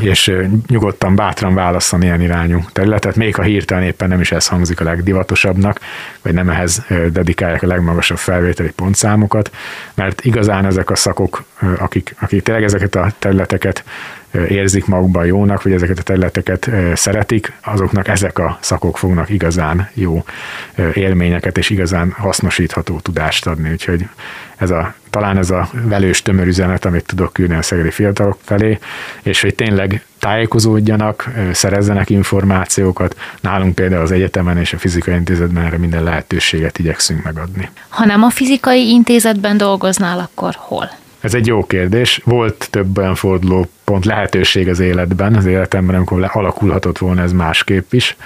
és nyugodtan, bátran válaszol ilyen irányú területet, még ha hirtelen éppen nem is ez hangzik a legdivatosabbnak, vagy nem ehhez dedikálják a legmagasabb felvételi pontszámokat, mert igazán ezek a szakok, akik, akik tényleg ezeket a területeket érzik magukban jónak, vagy ezeket a területeket szeretik, azoknak ezek a szakok fognak igazán jó élményeket és igazán hasznosítható tudást adni. Úgyhogy ez a, talán ez a velős tömör üzenet, amit tudok küldeni a szegedi fiatalok felé, és hogy tényleg tájékozódjanak, szerezzenek információkat. Nálunk például az egyetemen és a fizikai intézetben erre minden lehetőséget igyekszünk megadni. Ha nem a fizikai intézetben dolgoznál, akkor hol? Ez egy jó kérdés. Volt több olyan fordulópont lehetőség az életben, az életemben, amikor alakulhatott volna ez másképp is.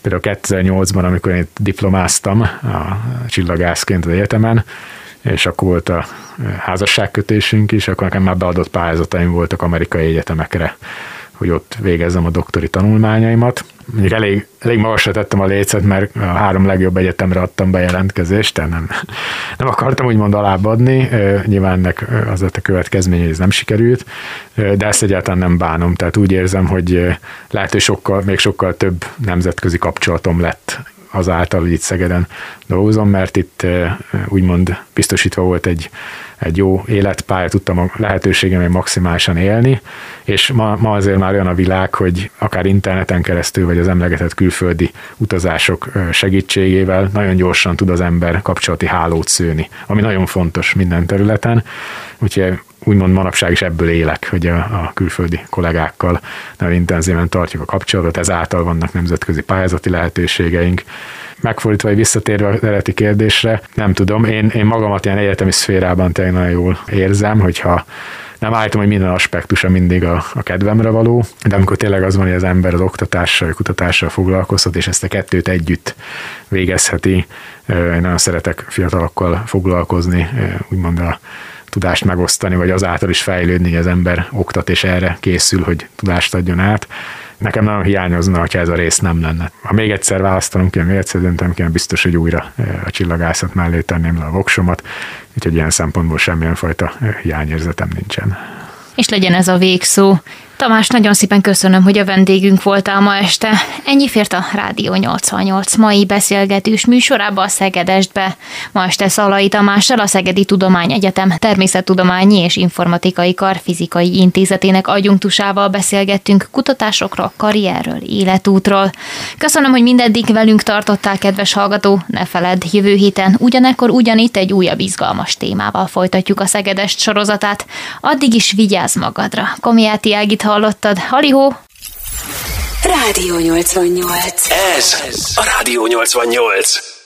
Például 2008-ban, amikor én diplomáztam a csillagászként az egyetemen, és akkor volt a házasságkötésünk is, akkor nekem már beadott pályázataim voltak amerikai egyetemekre hogy ott végezzem a doktori tanulmányaimat. Mondjuk elég, elég magasra tettem a lécet, mert a három legjobb egyetemre adtam bejelentkezést, tehát nem, nem akartam úgymond alábbadni. Nyilván ennek az lett a következménye, hogy ez nem sikerült, de ezt egyáltalán nem bánom. Tehát úgy érzem, hogy lehet, hogy sokkal, még sokkal több nemzetközi kapcsolatom lett azáltal, hogy itt Szegeden dolgozom, mert itt úgymond biztosítva volt egy, egy jó életpálya, tudtam a lehetőségem maximálisan élni, és ma, ma azért már olyan a világ, hogy akár interneten keresztül, vagy az emlegetett külföldi utazások segítségével nagyon gyorsan tud az ember kapcsolati hálót szőni, ami nagyon fontos minden területen. Úgyhogy úgymond manapság is ebből élek, hogy a, a külföldi kollégákkal nagyon intenzíven tartjuk a kapcsolatot, ezáltal vannak nemzetközi pályázati lehetőségeink. Megfordítva, visszatérve az eredeti kérdésre, nem tudom, én, én magamat ilyen egyetemi szférában tényleg nagyon jól érzem, hogyha nem állítom, hogy minden aspektusa mindig a, a kedvemre való, de amikor tényleg az van, hogy az ember az oktatással, a kutatással foglalkozhat, és ezt a kettőt együtt végezheti, én nagyon szeretek fiatalokkal foglalkozni, úgymond a tudást megosztani, vagy azáltal is fejlődni, hogy az ember oktat és erre készül, hogy tudást adjon át. Nekem nagyon hiányozna, ha ez a rész nem lenne. Ha még egyszer választanom ki, még egyszer döntem ki, biztos, hogy újra eh, a csillagászat mellé tenném le a voksomat, úgyhogy ilyen szempontból semmilyen fajta eh, hiányérzetem nincsen. És legyen ez a végszó. Tamás, nagyon szépen köszönöm, hogy a vendégünk voltál ma este. Ennyi fért a Rádió 88 mai beszélgetős műsorába a Szegedestbe. Ma este Szalai Tamással a Szegedi Tudományegyetem Természettudományi és Informatikai Kar Fizikai Intézetének adjunktusával beszélgettünk kutatásokról, karrierről, életútról. Köszönöm, hogy mindeddig velünk tartottál, kedves hallgató. Ne feledd, jövő héten ugyanekkor ugyanitt egy újabb izgalmas témával folytatjuk a Szegedest sorozatát. Addig is vigyázz magadra. Komiáti Ágit hallottad. Halihó! Rádió 88. Ez a Rádió 88.